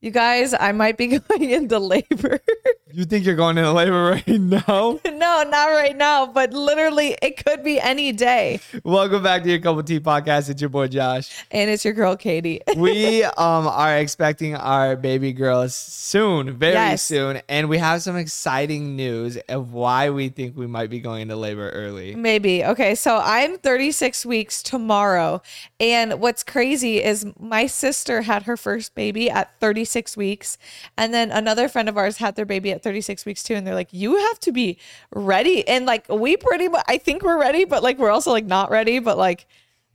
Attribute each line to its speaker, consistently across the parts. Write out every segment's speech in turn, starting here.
Speaker 1: You guys, I might be going into labor.
Speaker 2: You think you're going into labor right now?
Speaker 1: no, not right now, but literally it could be any day.
Speaker 2: Welcome back to your Couple Tea podcast. It's your boy Josh.
Speaker 1: And it's your girl Katie.
Speaker 2: we um are expecting our baby girls soon, very
Speaker 1: Yes.
Speaker 2: soon, and we have some exciting news of why we think we might be going into labor early.
Speaker 1: Maybe. Okay, so I'm 36 weeks tomorrow. And what's crazy is my sister had her first baby at 36 weeks. And then another friend of ours had their baby at 36 weeks too. And they're like, you have to be ready. And like, we pretty much, I think we're ready, but like, we're also like not ready. But like,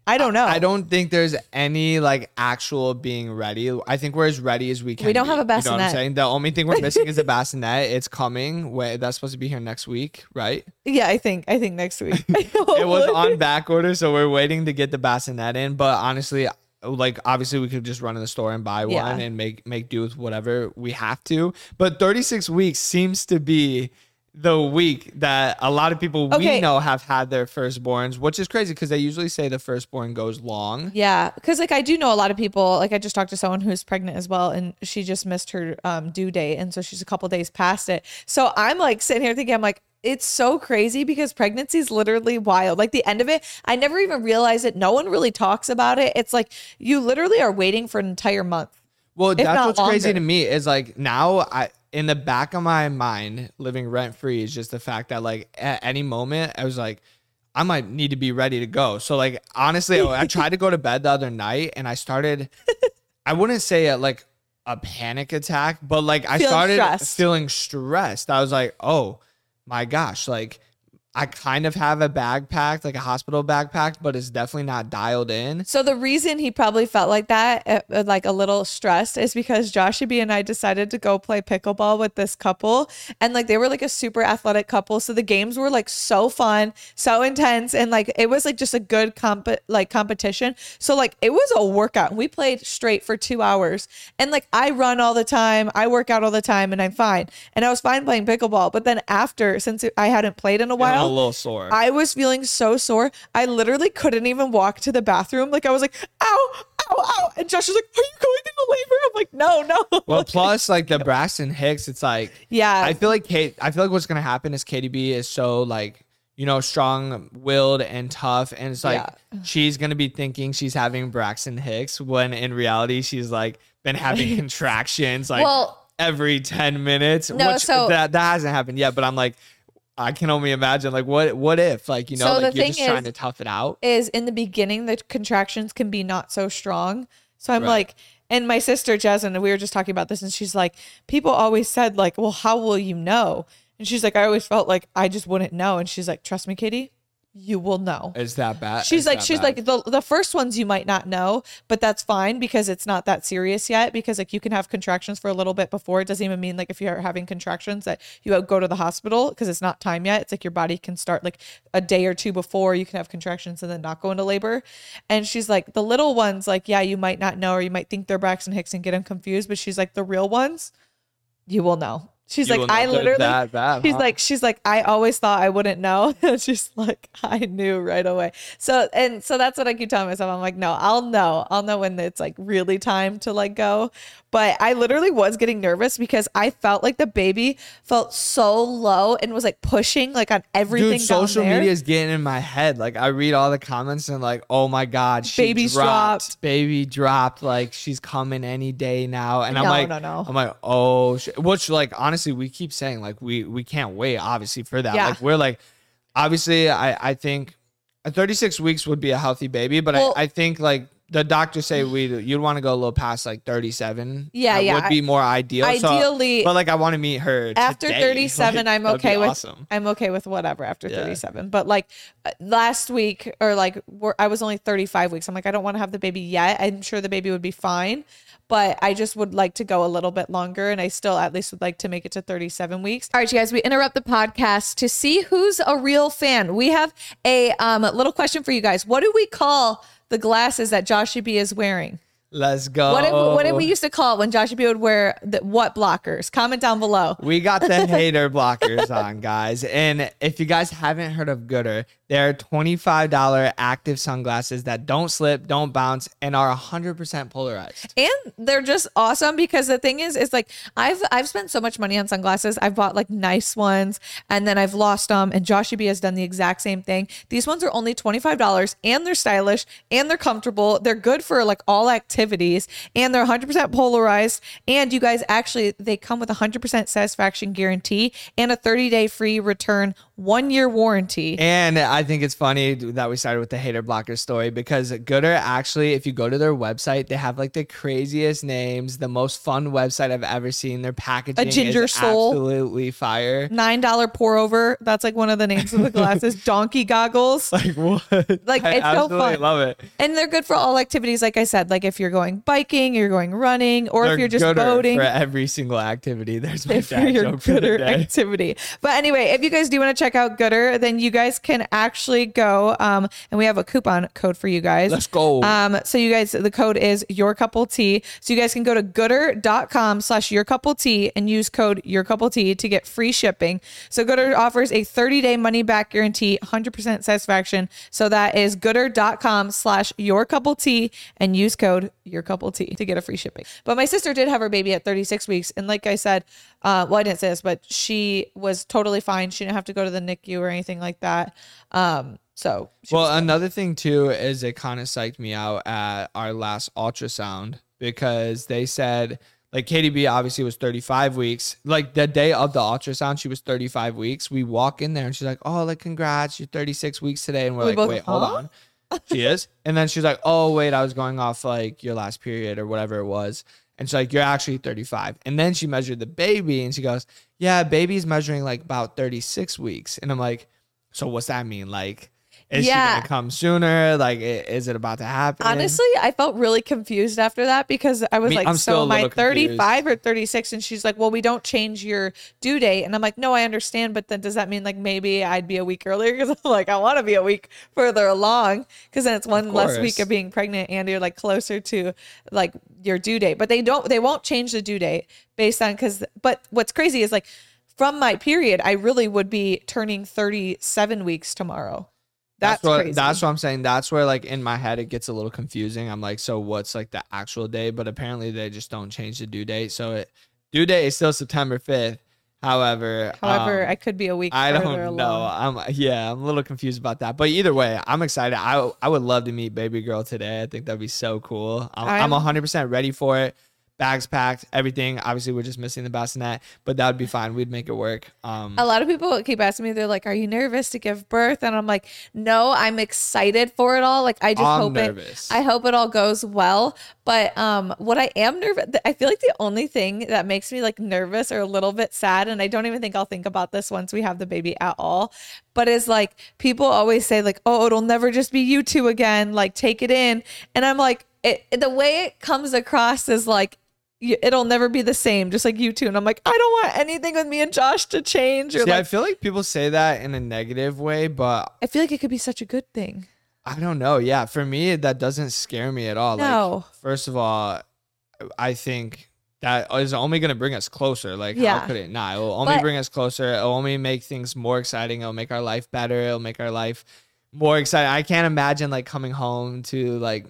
Speaker 1: I don't know.
Speaker 2: I don't think there's any like actual being ready. I think we're as ready as we can.
Speaker 1: We don't
Speaker 2: be.
Speaker 1: have a
Speaker 2: You know what I'm saying? The only thing we're missing is a bassinet. It's coming. Wait, that's supposed to be here next week, right?
Speaker 1: Yeah, I think, I think next week.
Speaker 2: it was on back order, so we're waiting to get the bassinet in. But honestly, like obviously we could just run in the store and buy
Speaker 1: Yeah.
Speaker 2: one and make make do with whatever we have to. But 36 weeks seems to be the week that a lot of people we know have had their firstborns, which is crazy because they usually say the firstborn goes long.
Speaker 1: Yeah, because like I do know a lot of people. Like I just talked to someone who's pregnant as well, and she just missed her um, due date, and so she's a couple days past it. So I'm like sitting here thinking, I'm like, it's so crazy because pregnancy is literally wild. Like the end of it, I never even realized it. No one really talks about it. It's like you literally are waiting for an entire month.
Speaker 2: Well, that's what's crazy to me is like now I in the back of my mind, living rent free is just the fact that like at any moment I was like, I might need to be ready to go. So like honestly, oh, I tried to go to bed the other night and I started I wouldn't say a, like a panic attack, but like I
Speaker 1: Feeling
Speaker 2: started
Speaker 1: stressed.
Speaker 2: feeling stressed. I was like, oh my gosh, like I kind of have a bag packed, like a hospital bag packed, but it's definitely not dialed in.
Speaker 1: So the reason he probably felt like that, uh, uh, like a little stressed, is because Joshua B and I decided to go play pickleball with this couple, and like they were like a super athletic couple. So the games were like so fun, so intense, and like it was like just a good comp like competition. So like it was a workout. We played straight for two hours, and like I run all the time, I work out all the time, and I'm fine. And I was fine playing pickleball, but then after, since I hadn't played in a
Speaker 2: I'm
Speaker 1: while,
Speaker 2: a little sore.
Speaker 1: I was feeling so sore. I literally couldn't even walk to the bathroom. Like I was like, ow, ow, ow. And Josh was like, Are you going into labor? I'm like, no, no.
Speaker 2: Well, plus like the Braxton Hicks, it's like
Speaker 1: yeah.
Speaker 2: I feel like Kate. I feel like what's gonna happen is KDB is so like you know strong willed and tough, and it's like
Speaker 1: Yeah.
Speaker 2: she's gonna be thinking she's having Braxton Hicks when in reality she's like been having contractions like
Speaker 1: well,
Speaker 2: every ten minutes.
Speaker 1: No,
Speaker 2: which
Speaker 1: so-
Speaker 2: that that hasn't happened yet, but I'm like. I can only imagine, like, what what if, like, you know,
Speaker 1: So
Speaker 2: like you're just trying to tough it out.
Speaker 1: is in the beginning, the contractions can be not so strong. So I'm
Speaker 2: Right.
Speaker 1: like, and my sister Jasmine, we were just talking about this, and she's like, people always said, like, well, how will you know? And she's like, I always felt like I just wouldn't know. And she's like, trust me, Katie, you will know.
Speaker 2: Is that bad.
Speaker 1: She's
Speaker 2: It's
Speaker 1: like, she's
Speaker 2: bad.
Speaker 1: like the the first ones you might not know, but that's fine because it's not that serious yet. Because like you can have contractions for a little bit before. It doesn't even mean like if you're having contractions that you go to the hospital because it's not time yet. It's like your body can start like a day or two before you can have contractions and then not go into labor. And she's like, the little ones, like yeah, you might not know or you might think they're Braxton Hicks and get them confused, but she's like the real ones, you will know. She's
Speaker 2: You
Speaker 1: like, I literally
Speaker 2: bad,
Speaker 1: She's
Speaker 2: huh?
Speaker 1: like, she's like, I always thought I wouldn't know. She's like, I knew right away. So and so that's what I keep telling myself. I'm like, no, I'll know. I'll know when it's like really time to like go. But I literally was getting nervous because I felt like the baby felt so low and was like pushing like on everything.
Speaker 2: Dude, social media is getting in my head. Like I read all the comments and like, oh my god, she
Speaker 1: Baby's
Speaker 2: dropped,
Speaker 1: dropped.
Speaker 2: baby dropped. Like she's coming any day now. And I'm like,
Speaker 1: no, no.
Speaker 2: I'm like, oh, sh-. which like honestly, we keep saying like we we can't wait obviously for that.
Speaker 1: Yeah.
Speaker 2: Like we're like, obviously, I I think a 36 weeks would be a healthy baby, but
Speaker 1: Well-
Speaker 2: I I think like. The doctors say we you'd want to go a little past like 37.
Speaker 1: Yeah,
Speaker 2: That
Speaker 1: yeah.
Speaker 2: would be more ideal. So-
Speaker 1: Ideally,
Speaker 2: but like I want to meet her
Speaker 1: after
Speaker 2: today.
Speaker 1: 37
Speaker 2: Like,
Speaker 1: i'm okay with
Speaker 2: awesome.
Speaker 1: i'm okay with whatever after
Speaker 2: Yeah.
Speaker 1: 37 but like uh, last week or like we're, i was only 35 weeks i'm like i don't want to have the baby yet i'm sure the baby would be fine but I just would like to go a little bit longer and I still at least would like to make it to 37 weeks. All right, you guys, we interrupt the podcast to see who's a real fan. We have a um, little question for you guys. What do we call the glasses that Joshua B is wearing?
Speaker 2: Let's go.
Speaker 1: What did, what did we used to call it when Joshua B would wear the, what blockers? Comment down below.
Speaker 2: We got the hater blockers on, guys. And if you guys haven't heard of Goodr, they're $25 active sunglasses that don't slip, don't bounce, and are 100% polarized.
Speaker 1: And they're just awesome because the thing is, is like I've I've spent so much money on sunglasses. I've bought like nice ones and then I've lost them. And Joshua B has done the exact same thing. These ones are only $25 and they're stylish and they're comfortable. They're good for like all activities and they're 100% polarized. And you guys actually, they come with a 100% satisfaction guarantee and a 30 day free return, one year warranty.
Speaker 2: And I think it's funny that we started with the hater blocker story because Goodr actually, if you go to their website, they have like the craziest names, the most fun website I've ever seen. Their packaging
Speaker 1: A ginger
Speaker 2: is
Speaker 1: soul.
Speaker 2: absolutely fire.
Speaker 1: Nine dollar pour over. That's like one of the names of the glasses. Donkey goggles.
Speaker 2: Like what?
Speaker 1: Like,
Speaker 2: I
Speaker 1: it's so
Speaker 2: absolutely
Speaker 1: fun.
Speaker 2: love it.
Speaker 1: And they're good for all activities, like I said, like if you're going biking, you're going running, or
Speaker 2: They're
Speaker 1: if you're just boating.
Speaker 2: for every single activity. There's my
Speaker 1: for
Speaker 2: dad joke for the day.
Speaker 1: activity. But anyway, if you guys do want to check out Goodr, then you guys can actually go um, and we have a coupon code for you guys.
Speaker 2: Let's go.
Speaker 1: Um, so you guys, the code is your couple tea. So you guys can go to goodr.com slash your couple tea and use code your couple tea to get free shipping. So Goodr offers a 30 day money back guarantee, 100% satisfaction. So that is goodr.com slash your couple tea and use code your couple tea to get a free shipping. But my sister did have her baby at 36 weeks. And like I said, uh, well, I didn't say this, but she was totally fine. She didn't have to go to the NICU or anything like that. Um, so
Speaker 2: Well, another thing too is it kind of psyched me out at our last ultrasound because they said like KDB obviously was 35 weeks. Like the day of the ultrasound, she was 35 weeks. We walk in there and she's like, "Oh, like congrats, you're 36 weeks today." And we're
Speaker 1: We
Speaker 2: like,
Speaker 1: both,
Speaker 2: "Wait, hold on." She is, and then she's like, "Oh, wait, I was going off like your last period or whatever it was." And she's like, "You're actually 35." And then she measured the baby, and she goes, "Yeah, baby's measuring like about 36 weeks." And I'm like, "So what's that mean? Like, is
Speaker 1: Yeah.
Speaker 2: she gonna come sooner? Like, is it about to happen?"
Speaker 1: Honestly, I felt really confused after that because I was
Speaker 2: Me-
Speaker 1: like,
Speaker 2: I'm
Speaker 1: so am I
Speaker 2: little confused.
Speaker 1: 35 or 36? And she's like, well, we don't change your due date. And I'm like, no, I understand. But then does that mean like maybe I'd be a week earlier? Because I'm like, I want to be a week further along because then it's one less week of being pregnant and you're like closer to like your due date. But they don't, they won't change the due date based on because, but what's crazy is like from my period, I really would be turning 37 weeks tomorrow. That's,
Speaker 2: that's what
Speaker 1: crazy.
Speaker 2: that's what I'm saying. That's where like in my head it gets a little confusing. I'm like, so what's like the actual day? But apparently they just don't change the due date. So it due date is still September 5th. However,
Speaker 1: However,
Speaker 2: um,
Speaker 1: I could be a week
Speaker 2: I don't know.
Speaker 1: along.
Speaker 2: I'm yeah, I'm a little confused about that. But either way, I'm excited. I I would love to meet baby girl today. I think that'd be so cool. I'm, I'm
Speaker 1: I'm-
Speaker 2: 100% ready for it. Bags packed, everything. Obviously, we're just missing the bassinet, but that would be fine. We'd make it work. Um,
Speaker 1: a lot of people keep asking me, they're like, Are you nervous to give birth? And I'm like, No, I'm excited for it all. Like I just
Speaker 2: I'm
Speaker 1: hope
Speaker 2: nervous.
Speaker 1: it I hope it all goes well. But um what I am nervous I feel like the only thing that makes me like nervous or a little bit sad, and I don't even think I'll think about this once we have the baby at all, but is like people always say, like, oh, it'll never just be you two again, like take it in. And I'm like, it the way it comes across is like It'll never be the same, just like you two. And I'm like, I don't want anything with me and Josh to change. Or
Speaker 2: See, I feel like people say that in a negative way, but
Speaker 1: I feel like it could be such a good thing.
Speaker 2: I don't know. Yeah, for me, that doesn't scare me at all.
Speaker 1: No.
Speaker 2: Like, first of all, I think that is only going to bring us closer. Like,
Speaker 1: Yeah.
Speaker 2: how could it not? It will only
Speaker 1: But-
Speaker 2: bring us closer. It'll only make things more exciting. It'll make our life better. It'll make our life more exciting. I can't imagine like coming home to like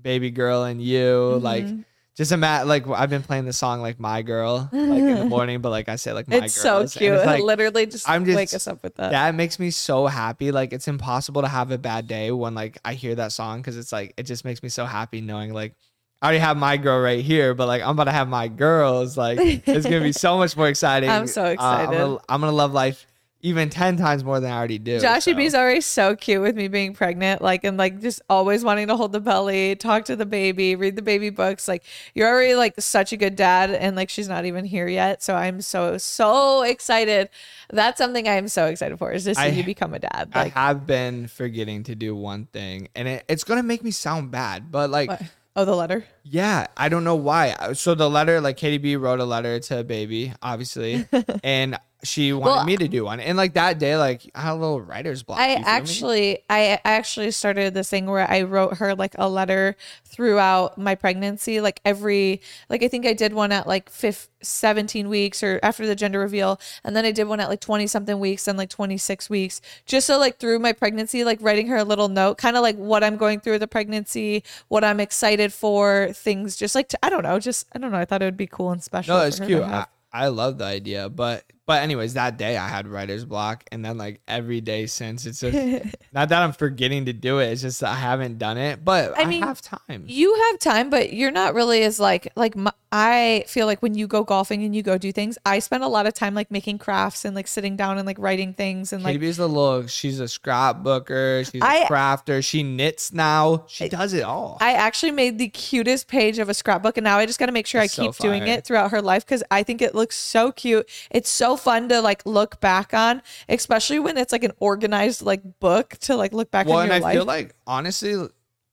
Speaker 2: baby girl and you like.
Speaker 1: Mm-hmm.
Speaker 2: Just imagine, like I've been playing the song like "My Girl" like in the morning, but like I say, like "My
Speaker 1: It's so
Speaker 2: Girls," and
Speaker 1: cute.
Speaker 2: it's, like,
Speaker 1: it literally just,
Speaker 2: I'm just-
Speaker 1: wake us up with that.
Speaker 2: that makes me so happy. Like it's impossible to have a bad day when like I hear that song because it's like it just makes me so happy knowing like I already have my girl right here, but like I'm about to have my girls. Like it's gonna be so much more exciting.
Speaker 1: I'm so
Speaker 2: Uh, I'm,
Speaker 1: excited.
Speaker 2: gonna, I'm gonna love life even ten times more than I already do.
Speaker 1: Joshy
Speaker 2: so.
Speaker 1: B's already so cute with me being pregnant, like and like just always wanting to hold the belly, talk to the baby, read the baby books. Like you're already like such a good dad, and like she's not even here yet. So I'm so so excited. That's something I'm so excited for is to see
Speaker 2: I-
Speaker 1: you become a dad. Like, I
Speaker 2: have been forgetting to do one thing, and it, it's gonna make me sound bad, but like.
Speaker 1: what? oh the letter.
Speaker 2: Yeah, I don't know why. So the letter, like KDB wrote a letter to a baby, obviously, and she wanted
Speaker 1: Well,
Speaker 2: me to do one, and like that day, like I had a little writer's block.
Speaker 1: I
Speaker 2: me?
Speaker 1: actually, I actually started this thing where I wrote her like a letter throughout my pregnancy, like every, like I think I did one at like fif 17 weeks or after the gender reveal, and then I did one at like 20 something weeks and like 26 weeks, just so like through my pregnancy, like writing her a little note, kind of like what I'm going through with the pregnancy, what I'm excited for, things just like, to, I don't know, just, I don't know. I thought it would be cool and special.
Speaker 2: No, it's cute. I, I love the idea, but but anyways, that day I had writer's block, and then like every day since, it's just not that I'm forgetting to do it. It's just that I haven't done it, but I,
Speaker 1: I mean,
Speaker 2: have time.
Speaker 1: you have time, but you're not really as like like my, I feel like when you go golfing and you go do things, I spend a lot of time like making crafts and like sitting down and like writing things and like
Speaker 2: KB's a little. She's a scrapbooker. She's a
Speaker 1: I-
Speaker 2: crafter. She knits now. She does it all.
Speaker 1: I actually made the cutest page of a scrapbook and now I just got to make sure I
Speaker 2: so
Speaker 1: keep doing it throughout her life cuz I think it looks so cute. It's so fun to like look back on, especially when it's like an organized like book to like look back
Speaker 2: well,
Speaker 1: on
Speaker 2: and I
Speaker 1: life.
Speaker 2: feel like honestly,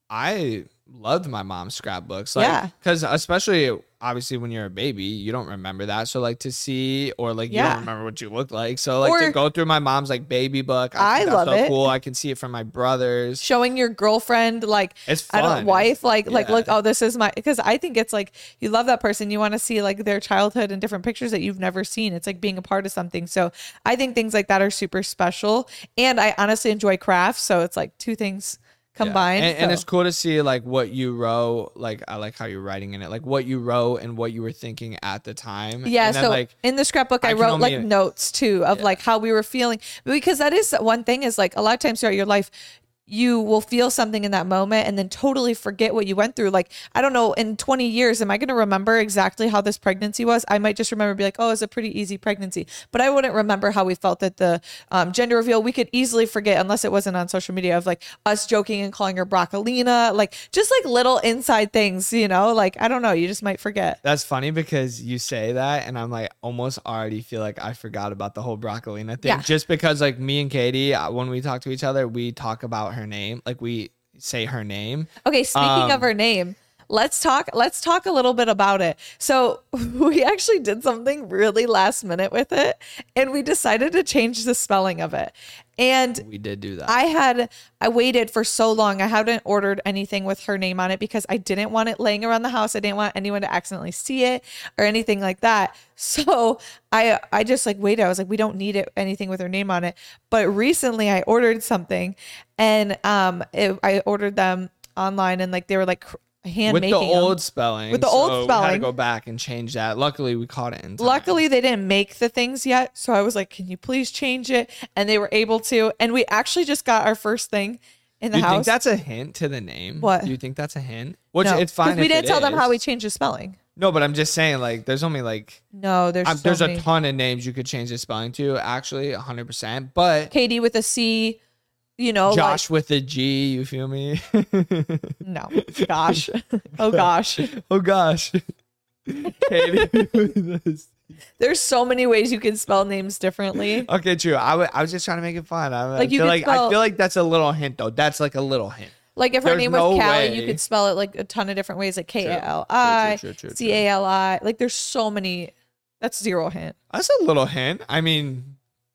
Speaker 2: I loved my mom's scrapbooks. Like,
Speaker 1: Yeah.
Speaker 2: Because especially obviously when you're a baby, you don't remember that. So like to see or like you don't remember what you look like. So like to go through my mom's like baby book,
Speaker 1: I
Speaker 2: I,
Speaker 1: love
Speaker 2: that's so
Speaker 1: it.
Speaker 2: cool. I can see it from my brothers.
Speaker 1: showing your girlfriend like
Speaker 2: It's
Speaker 1: I
Speaker 2: fun.
Speaker 1: don't wife like like look oh this is my because I think it's like you love that person you want to see like their childhood and different pictures that you've never seen it's like being a part of something so I think things like that are super special and I honestly enjoy crafts so it's like two things
Speaker 2: Yeah.
Speaker 1: Combined
Speaker 2: And, and
Speaker 1: so-
Speaker 2: it's cool to see like what you wrote. Like I like how you're writing in it, like what you wrote and what you were thinking at the time.
Speaker 1: Yeah,
Speaker 2: And then,
Speaker 1: so
Speaker 2: like
Speaker 1: in the scrapbook, I,
Speaker 2: I
Speaker 1: wrote like notes too of like how we were feeling because that is one thing is like a lot of times throughout your life, you will feel something in that moment and then totally forget what you went through. Like, I don't know, in 20 years, am I going to remember exactly how this pregnancy was? I might just remember, be like, oh, it's a pretty easy pregnancy. But I wouldn't remember how we felt at the um, gender reveal. We could easily forget, unless it wasn't on social media, of like us joking and calling her Broccolina, like just like little inside things, you know? Like, I don't know, you just might forget.
Speaker 2: That's funny because you say that, and I'm like almost already feel like I forgot about the whole broccolina thing.
Speaker 1: Yeah.
Speaker 2: Just because like me and Katie, uh, when we talk to each other, we talk about her name, like we say her name.
Speaker 1: Okay, speaking
Speaker 2: Um,
Speaker 1: of her name, let's talk let's talk a little bit about it. So, we actually did something really last minute with it and we decided to change the spelling of it. And
Speaker 2: We did do that.
Speaker 1: I had I waited for so long. I hadn't ordered anything with her name on it because I didn't want it laying around the house. I didn't want anyone to accidentally see it or anything like that. So I I just like waited. I was like, we don't need it anything with her name on it. But recently I ordered something and um it, I ordered them online and like they were like hand
Speaker 2: with the old spelling.
Speaker 1: With the old
Speaker 2: spelling, We had to go back and change that. Luckily, we caught it in time.
Speaker 1: Luckily, they didn't make the things yet. So I was like, can you please change it? And they were able to. And we actually just got our first thing in the
Speaker 2: you
Speaker 1: house.
Speaker 2: think that's a hint to the name?
Speaker 1: What?
Speaker 2: Do you think that's a hint? Which
Speaker 1: no,
Speaker 2: it's fine.
Speaker 1: We didn't tell them how we changed the spelling.
Speaker 2: No, but I'm just saying, like, there's only like
Speaker 1: No, there's
Speaker 2: um,
Speaker 1: so
Speaker 2: there's
Speaker 1: many.
Speaker 2: a ton of names you could change the spelling to. Actually, 100. percent But
Speaker 1: Katie with a C, you know,
Speaker 2: Josh with a G. You feel me?
Speaker 1: no, gosh, oh gosh,
Speaker 2: oh gosh. Katie. with a C.
Speaker 1: there's so many ways you can spell names differently.
Speaker 2: okay, true. I was just trying to make it fun. I,
Speaker 1: Like,
Speaker 2: I
Speaker 1: you
Speaker 2: feel like I feel like that's a little hint though. That's like a little hint.
Speaker 1: Like if her
Speaker 2: There's
Speaker 1: name was
Speaker 2: no
Speaker 1: Callie, you could spell it like a ton of different ways, like K. A L I, C A L I. Like there's so many. That's zero hint.
Speaker 2: That's a little hint. I mean,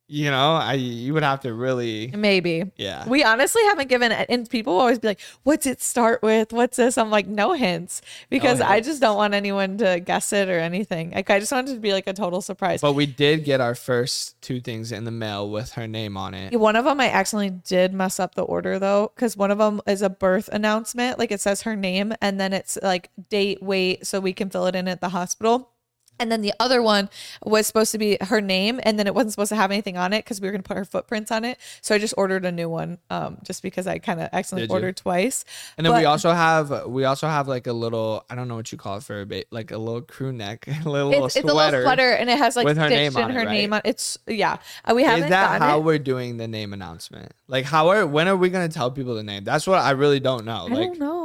Speaker 2: you know, I you would have to really,
Speaker 1: Maybe.
Speaker 2: yeah.
Speaker 1: We honestly haven't given it, and people will always be like, "What's it start with? What's this?" I'm like, "No hints," because I
Speaker 2: hints.
Speaker 1: just don't want anyone to guess it or anything. Like, I just wanted it to be like a total surprise.
Speaker 2: But we did get our first two things in the mail with her name on it.
Speaker 1: One of them I accidentally did mess up the order though, because one of them is a birth announcement. Like it says her name and then it's like date, weight, so we can fill it in at the hospital. And then the other one was supposed to be her name, and then it wasn't supposed to have anything on it because we were going to put her footprints on it. So I just ordered a new one, um, just because I kind of accidentally ordered twice.
Speaker 2: And then we also have we also have like a little I don't know what you call it for a bit like a little crew neck, a little,
Speaker 1: It's, it's a
Speaker 2: sweater.
Speaker 1: little sweater, and it has like
Speaker 2: with her name on
Speaker 1: her
Speaker 2: it,
Speaker 1: name
Speaker 2: right?
Speaker 1: on. It's yeah. Uh, we haven't
Speaker 2: Is that how
Speaker 1: it.
Speaker 2: we're doing the name announcement? Like how are when are we gonna tell people the name? That's what I really don't know.
Speaker 1: I
Speaker 2: Like
Speaker 1: don't know.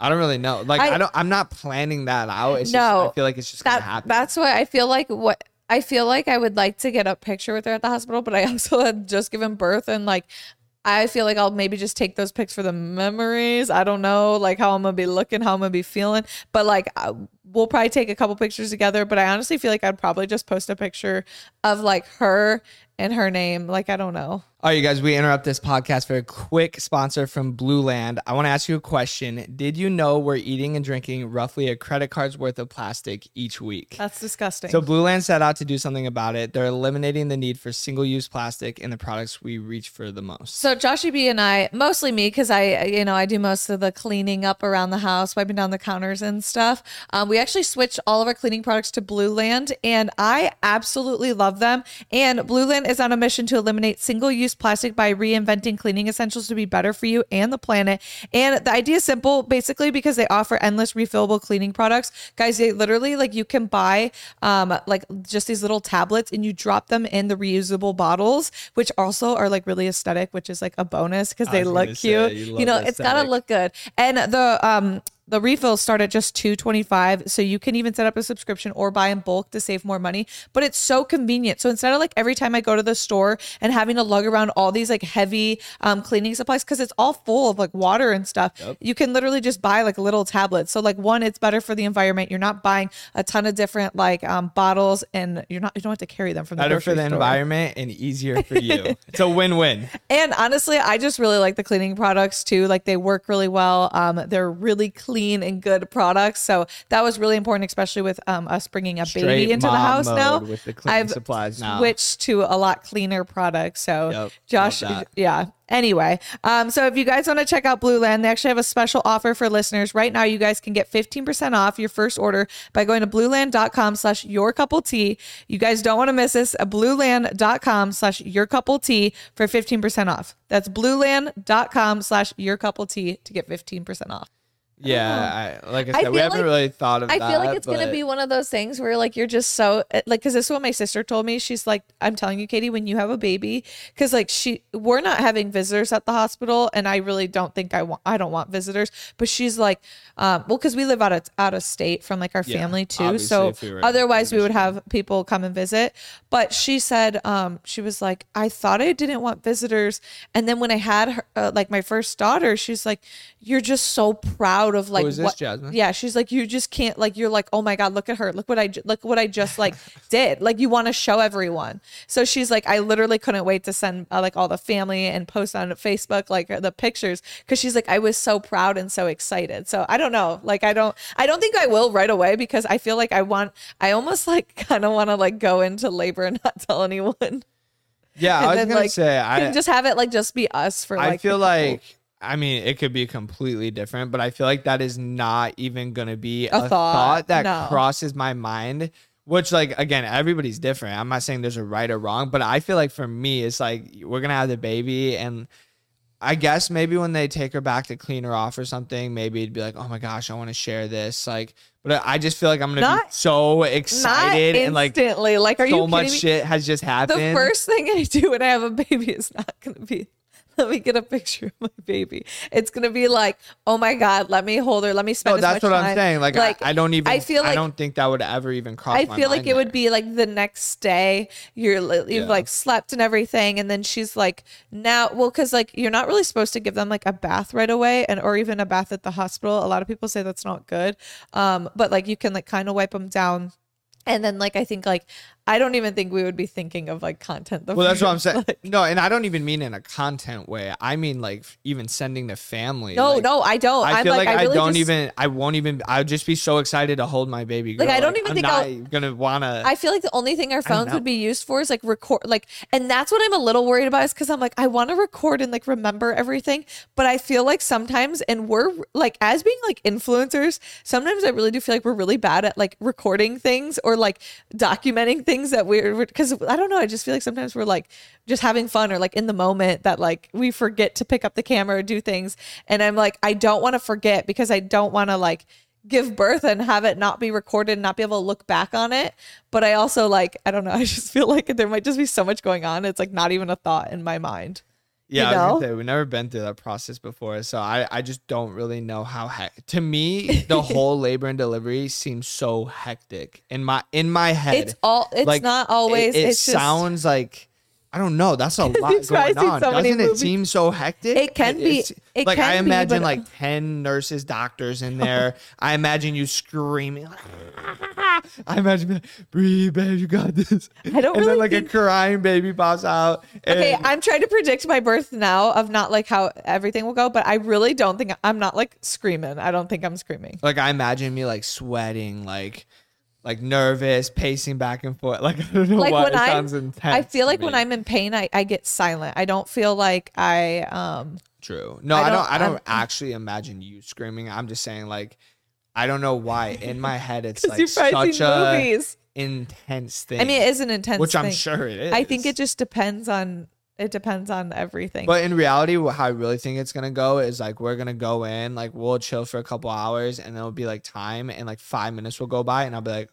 Speaker 2: I don't really know. Like
Speaker 1: I-
Speaker 2: I, don't I'm not planning that out. It's
Speaker 1: No,
Speaker 2: just I feel like it's just gonna happen.
Speaker 1: that's what I feel like what I feel like I would like to get a picture with her at the hospital, but I also had just given birth and like I feel like I'll maybe just take those pics for the memories. I don't know like how I'm gonna be looking, how I'm gonna be feeling, but like we'll probably take a couple pictures together, but I honestly feel like I'd probably just post a picture of like her and her name. Like, I don't know.
Speaker 2: All right, you guys, we interrupt this podcast for a quick sponsor from Blueland. I want to ask you a question. Did you know we're eating and drinking roughly a credit card's worth of plastic each week?
Speaker 1: That's disgusting.
Speaker 2: So Blue Land set out to do something about it. They're eliminating the need for single-use plastic in the products we reach for the most.
Speaker 1: So Joshy B and I, mostly me, because I, you know, I do most of the cleaning up around the house, wiping down the counters and stuff. Um, we actually switched all of our cleaning products to Blueland, and I absolutely love them. And Blueland is on a mission to eliminate single-use plastic by reinventing cleaning essentials to be better for you and the planet. And the idea is simple, basically, because they offer endless refillable cleaning products. Guys, they literally like you can buy um like just these little tablets and you drop them in the reusable bottles, which also are like really aesthetic, which is like a bonus because they look
Speaker 2: gonna say,
Speaker 1: cute.
Speaker 2: you
Speaker 1: You, know, it's gotta look good. And the um the refills start at just 225 so you can even set up a subscription or buy in bulk to save more money but it's so convenient so instead of like every time i go to the store and having to lug around all these like heavy um, cleaning supplies because it's all full of like water and stuff you can literally just buy like little tablets so like one it's better for the environment you're not buying a ton of different like um, bottles and you're not you don't have to carry them from the
Speaker 2: Better for the
Speaker 1: store.
Speaker 2: environment and easier for you. it's a win-win.
Speaker 1: And honestly, I just really like the cleaning products too. Like they work really well. Um, they're really clean and good products. So that was really important, especially with um, us bringing a
Speaker 2: Straight
Speaker 1: baby into the house now.
Speaker 2: with the cleaning
Speaker 1: I've
Speaker 2: supplies now.
Speaker 1: switched to a lot cleaner products. So
Speaker 2: Yep,
Speaker 1: Josh, yeah. Anyway, um, so if you guys want to check out Blueland, they actually have a special offer for listeners. Right now, you guys can get 15% off your first order by going to blueland.com slash your couple tea. You guys don't want to miss this. Blueland.com slash your couple tea for 15% off. That's blueland.com slash your couple tea to get 15% off.
Speaker 2: Yeah, I, like I
Speaker 1: I
Speaker 2: we haven't
Speaker 1: like-
Speaker 2: really thought of
Speaker 1: I
Speaker 2: that.
Speaker 1: feel like it's gonna be one of those things where like you're just so uh, like because this is what my sister told me. She's like, I'm telling you, Katie, when you have a baby, because like she we're not having visitors at the hospital, and I really don't think I want I don't want visitors. But she's like, um, well, because we live out of out of state from like our
Speaker 2: Yeah,
Speaker 1: family too, so
Speaker 2: we
Speaker 1: otherwise we would have people come and visit. But she said, um, she was like, I thought I didn't want visitors, and then when I had her, uh, like my first daughter, she's like, you're just so proud of like
Speaker 2: is this,
Speaker 1: what
Speaker 2: Jasmine?
Speaker 1: yeah, she's like, you just can't like, you're like, oh my god, look at her, look what I look what I just like did. Like you want to show everyone. So she's like, I literally couldn't wait to send uh, like all the family and post on Facebook like the pictures because she's like, I was so proud and so excited. So I don't know, like I don't, I don't think I will right away because I feel like I want, I almost like kind of want to like go into labor and not tell anyone.
Speaker 2: Yeah, I
Speaker 1: and
Speaker 2: was
Speaker 1: then,
Speaker 2: gonna
Speaker 1: like,
Speaker 2: say I
Speaker 1: just have it like just be us for like.
Speaker 2: I feel like I mean it could be completely different, but I feel like that is not even gonna be a,
Speaker 1: A thought,
Speaker 2: thought, that
Speaker 1: no.
Speaker 2: crosses my mind. Which like again, everybody's different. I'm not saying there's a right or wrong, but I feel like for me, it's like we're gonna have the baby and I guess maybe when they take her back to clean her off or something, maybe it'd be like, oh my gosh, I want to share this. Like, but I just feel like I'm gonna be so excited and like
Speaker 1: instantly. Like, are you
Speaker 2: so
Speaker 1: kidding
Speaker 2: much
Speaker 1: me?
Speaker 2: shit has just happened.
Speaker 1: The first thing I do when I have a baby is not going to be, let me get a picture of my baby. It's going to be like, oh my God, let me hold her. Let me spend
Speaker 2: no, that's what I'm saying. Like, I, I don't even.
Speaker 1: I feel like- I
Speaker 2: don't think that would ever even cross.
Speaker 1: I feel like it would be like the next day you're you've
Speaker 2: Yeah.
Speaker 1: like slept and everything and then she's like now well cuz like you're not really supposed to give them like a bath right away and or even a bath at the hospital. A lot of people say that's not good. Um but like you can like kind of wipe them down and then like I think like I don't even think we would be thinking of like content. The
Speaker 2: Well, that's what I'm saying.
Speaker 1: like-
Speaker 2: no, and I don't even mean in a content way. I mean like even sending to family.
Speaker 1: no,
Speaker 2: like,
Speaker 1: no, I don't.
Speaker 2: I feel like, I,
Speaker 1: really
Speaker 2: don't
Speaker 1: just-
Speaker 2: even. I won't even. I would just be so excited to hold my baby. Girl.
Speaker 1: Like, I don't even
Speaker 2: I'm
Speaker 1: think I'm
Speaker 2: gonna wanna.
Speaker 1: I feel like the only thing our phones would be used for is like record, like, and that's what I'm a little worried about is because I'm like, I want to record and like remember everything, but I feel like sometimes, and we're like, as being like influencers, sometimes I really do feel like we're really bad at like recording things or like documenting things that we're, because I don't know, I just feel like sometimes we're like just having fun or like in the moment that like we forget to pick up the camera or do things. And I'm like, I don't want to forget because I don't want to like, give birth and have it not be recorded and not be able to look back on it. But I also like, I don't know, I just feel like there might just be so much going on. It's like not even a thought in my mind.
Speaker 2: Yeah,
Speaker 1: you
Speaker 2: I was
Speaker 1: know?
Speaker 2: gonna say, we've never been through that process before, so I I just don't really know how. He- to me, the whole labor and delivery seems so hectic in my in my head.
Speaker 1: It's all, it's
Speaker 2: Like,
Speaker 1: not always,
Speaker 2: It, it
Speaker 1: it's just,
Speaker 2: sounds like I don't know. That's a lot going on.
Speaker 1: so
Speaker 2: Doesn't it seem so hectic?
Speaker 1: It can be- it
Speaker 2: like I
Speaker 1: can be,
Speaker 2: imagine
Speaker 1: but-
Speaker 2: like ten nurses, doctors in there. I imagine you screaming. I imagine, like, breathe, babe, you got this.
Speaker 1: I don't
Speaker 2: and
Speaker 1: really
Speaker 2: then like
Speaker 1: think-
Speaker 2: a crying baby pops out.
Speaker 1: Okay,
Speaker 2: and-
Speaker 1: I'm trying to predict my birth now of not like how everything will go, but I really don't think I'm not like screaming. I don't think I'm screaming.
Speaker 2: like I imagine me like sweating, like like nervous, pacing back and forth. Like I don't know
Speaker 1: Like
Speaker 2: what.
Speaker 1: when
Speaker 2: it sounds intense.
Speaker 1: I feel like when. I'm in pain, I, I get silent. I don't feel like I um
Speaker 2: True. No,
Speaker 1: I
Speaker 2: I don't.
Speaker 1: don't-
Speaker 2: I don't, actually imagine you screaming. I'm just saying, like, I don't know why. In my head, it's like such a
Speaker 1: movies.
Speaker 2: intense thing.
Speaker 1: I mean, it is an intense
Speaker 2: which I'm
Speaker 1: thing.
Speaker 2: sure it is.
Speaker 1: I think it just depends on it depends on everything.
Speaker 2: But in reality, how I really think it's gonna go is like we're gonna go in, like we'll chill for a couple hours, and then it'll be like time, and like five minutes will go by, and I'll be like,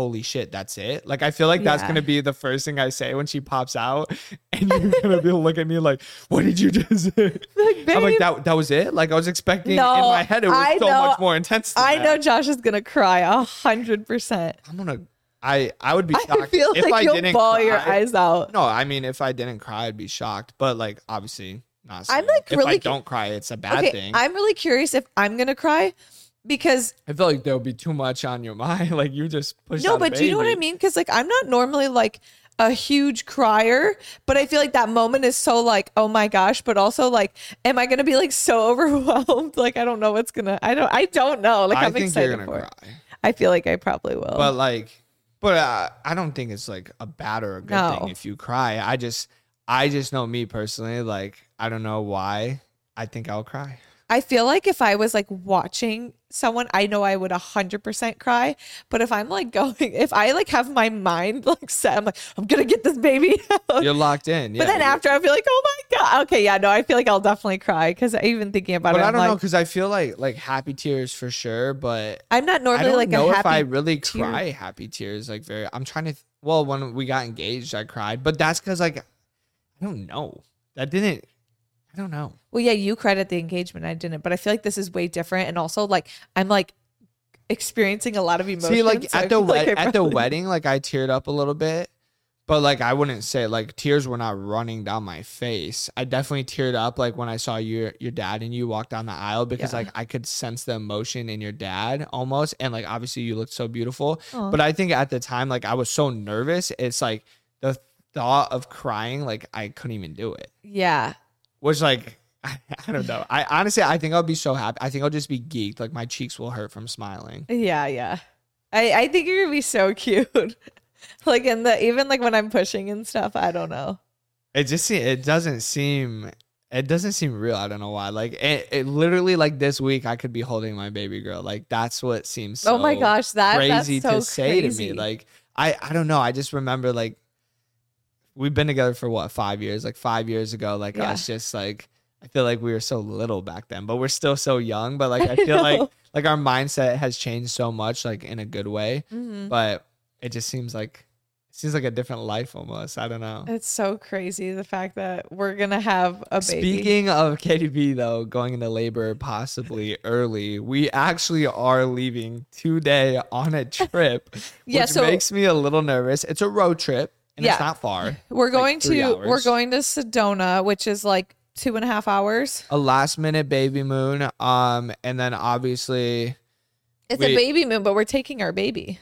Speaker 2: "Holy shit, that's it!" Like I feel like that's
Speaker 1: Yeah.
Speaker 2: gonna be the first thing I say when she pops out, and you're gonna be look at me like, "What did you just?" say?"
Speaker 1: Like,
Speaker 2: I'm like that. That was it. Like I was expecting
Speaker 1: No,
Speaker 2: in my head, it was
Speaker 1: I
Speaker 2: so
Speaker 1: know-
Speaker 2: much more intense.
Speaker 1: I
Speaker 2: that.
Speaker 1: know Josh is gonna cry a hundred percent.
Speaker 2: I'm gonna. I I would be shocked I
Speaker 1: feel
Speaker 2: if
Speaker 1: like
Speaker 2: I
Speaker 1: you'll
Speaker 2: didn't
Speaker 1: bawl
Speaker 2: cry.
Speaker 1: your eyes out.
Speaker 2: No, I mean if I didn't cry, I'd be shocked. But like obviously not.
Speaker 1: I'm, like,
Speaker 2: if I
Speaker 1: really-
Speaker 2: don't cry, it's a bad
Speaker 1: Okay,
Speaker 2: thing.
Speaker 1: I'm really curious if I'm gonna cry because
Speaker 2: I feel like there'll be too much on your mind. Like you just push.
Speaker 1: no, but do you know what I mean? Because like I'm not normally like a huge crier, but I feel like that moment is so like, oh my gosh, but also like, am I gonna be like so overwhelmed? Like I don't know what's gonna. I don't. I don't know. Like
Speaker 2: I
Speaker 1: I'm
Speaker 2: think
Speaker 1: excited
Speaker 2: you're gonna
Speaker 1: for. it. I feel like I probably will.
Speaker 2: but like, but uh, I don't think it's like a bad or a good
Speaker 1: No.
Speaker 2: thing if you cry. I just, I just know me personally. Like I don't know why. I think I'll cry.
Speaker 1: I feel like if I was like watching someone, I know I would 100% cry. But if I'm like going, if I like have my mind like set, I'm like, I'm going to get this baby out.
Speaker 2: You're locked in. Yeah,
Speaker 1: but then after, I'll be like, oh my God. Okay. Yeah. No, I feel like I'll definitely cry because even thinking about
Speaker 2: But
Speaker 1: it,
Speaker 2: I
Speaker 1: I'm
Speaker 2: don't know
Speaker 1: like,
Speaker 2: because I feel like like happy tears for sure, but
Speaker 1: I'm not
Speaker 2: I
Speaker 1: normally
Speaker 2: don't
Speaker 1: like
Speaker 2: know
Speaker 1: a
Speaker 2: if. I really
Speaker 1: tear.
Speaker 2: cry happy tears. Like very, I'm trying to. Th- well, when we got engaged, I cried, but that's because like I don't know. That didn't. I don't know.
Speaker 1: well, yeah, you cried at the engagement. I didn't, but I feel like this is way different. And also, like, I'm like experiencing a lot of emotions.
Speaker 2: See, like
Speaker 1: so
Speaker 2: at the
Speaker 1: like
Speaker 2: wed-
Speaker 1: I
Speaker 2: at the wedding, like I teared up a little bit, but like I wouldn't say like tears were not running down my face. I definitely teared up like when I saw your your dad and you walk down the aisle because
Speaker 1: Yeah.
Speaker 2: like I could sense the emotion in your dad almost, and like obviously you looked so beautiful.
Speaker 1: Aw.
Speaker 2: But I think at the time, like I was so nervous, it's like the thought of crying, like I couldn't even do it.
Speaker 1: Yeah.
Speaker 2: Which like. I, I don't know. I honestly, I think I'll be so happy. I think I'll just be geeked. Like my cheeks will hurt from smiling.
Speaker 1: Yeah, yeah. I I think you're gonna be so cute. like in the even like when I'm pushing and stuff. I don't know.
Speaker 2: It just it doesn't seem it doesn't seem real. I don't know why. Like it, it literally like this week I could be holding my baby girl. Like that's what seems so
Speaker 1: oh my gosh, that
Speaker 2: crazy
Speaker 1: that's so
Speaker 2: to say
Speaker 1: crazy.
Speaker 2: to me. Like I I don't know. I just remember like we've been together for what five years? Like five years ago, like
Speaker 1: Yeah.
Speaker 2: us just like I feel like we were so little back then, but we're still so young. But like I
Speaker 1: I
Speaker 2: feel like
Speaker 1: know.
Speaker 2: like our mindset has changed so much, like in a good way.
Speaker 1: Mhm.
Speaker 2: But it just seems like it seems like a different life almost. I don't know.
Speaker 1: It's so crazy the fact that we're gonna have a baby.
Speaker 2: Speaking of KDB though, going into labor possibly early, we actually are leaving today on a trip,
Speaker 1: Yeah,
Speaker 2: which
Speaker 1: so-
Speaker 2: makes me a little nervous. It's a road trip and
Speaker 1: Yeah.
Speaker 2: it's not far.
Speaker 1: we're going
Speaker 2: like
Speaker 1: to we're going to Sedona, which is like two and a half hours.
Speaker 2: A last minute baby moon, um, and then obviously
Speaker 1: It's
Speaker 2: We-
Speaker 1: a baby moon, but we're taking our baby.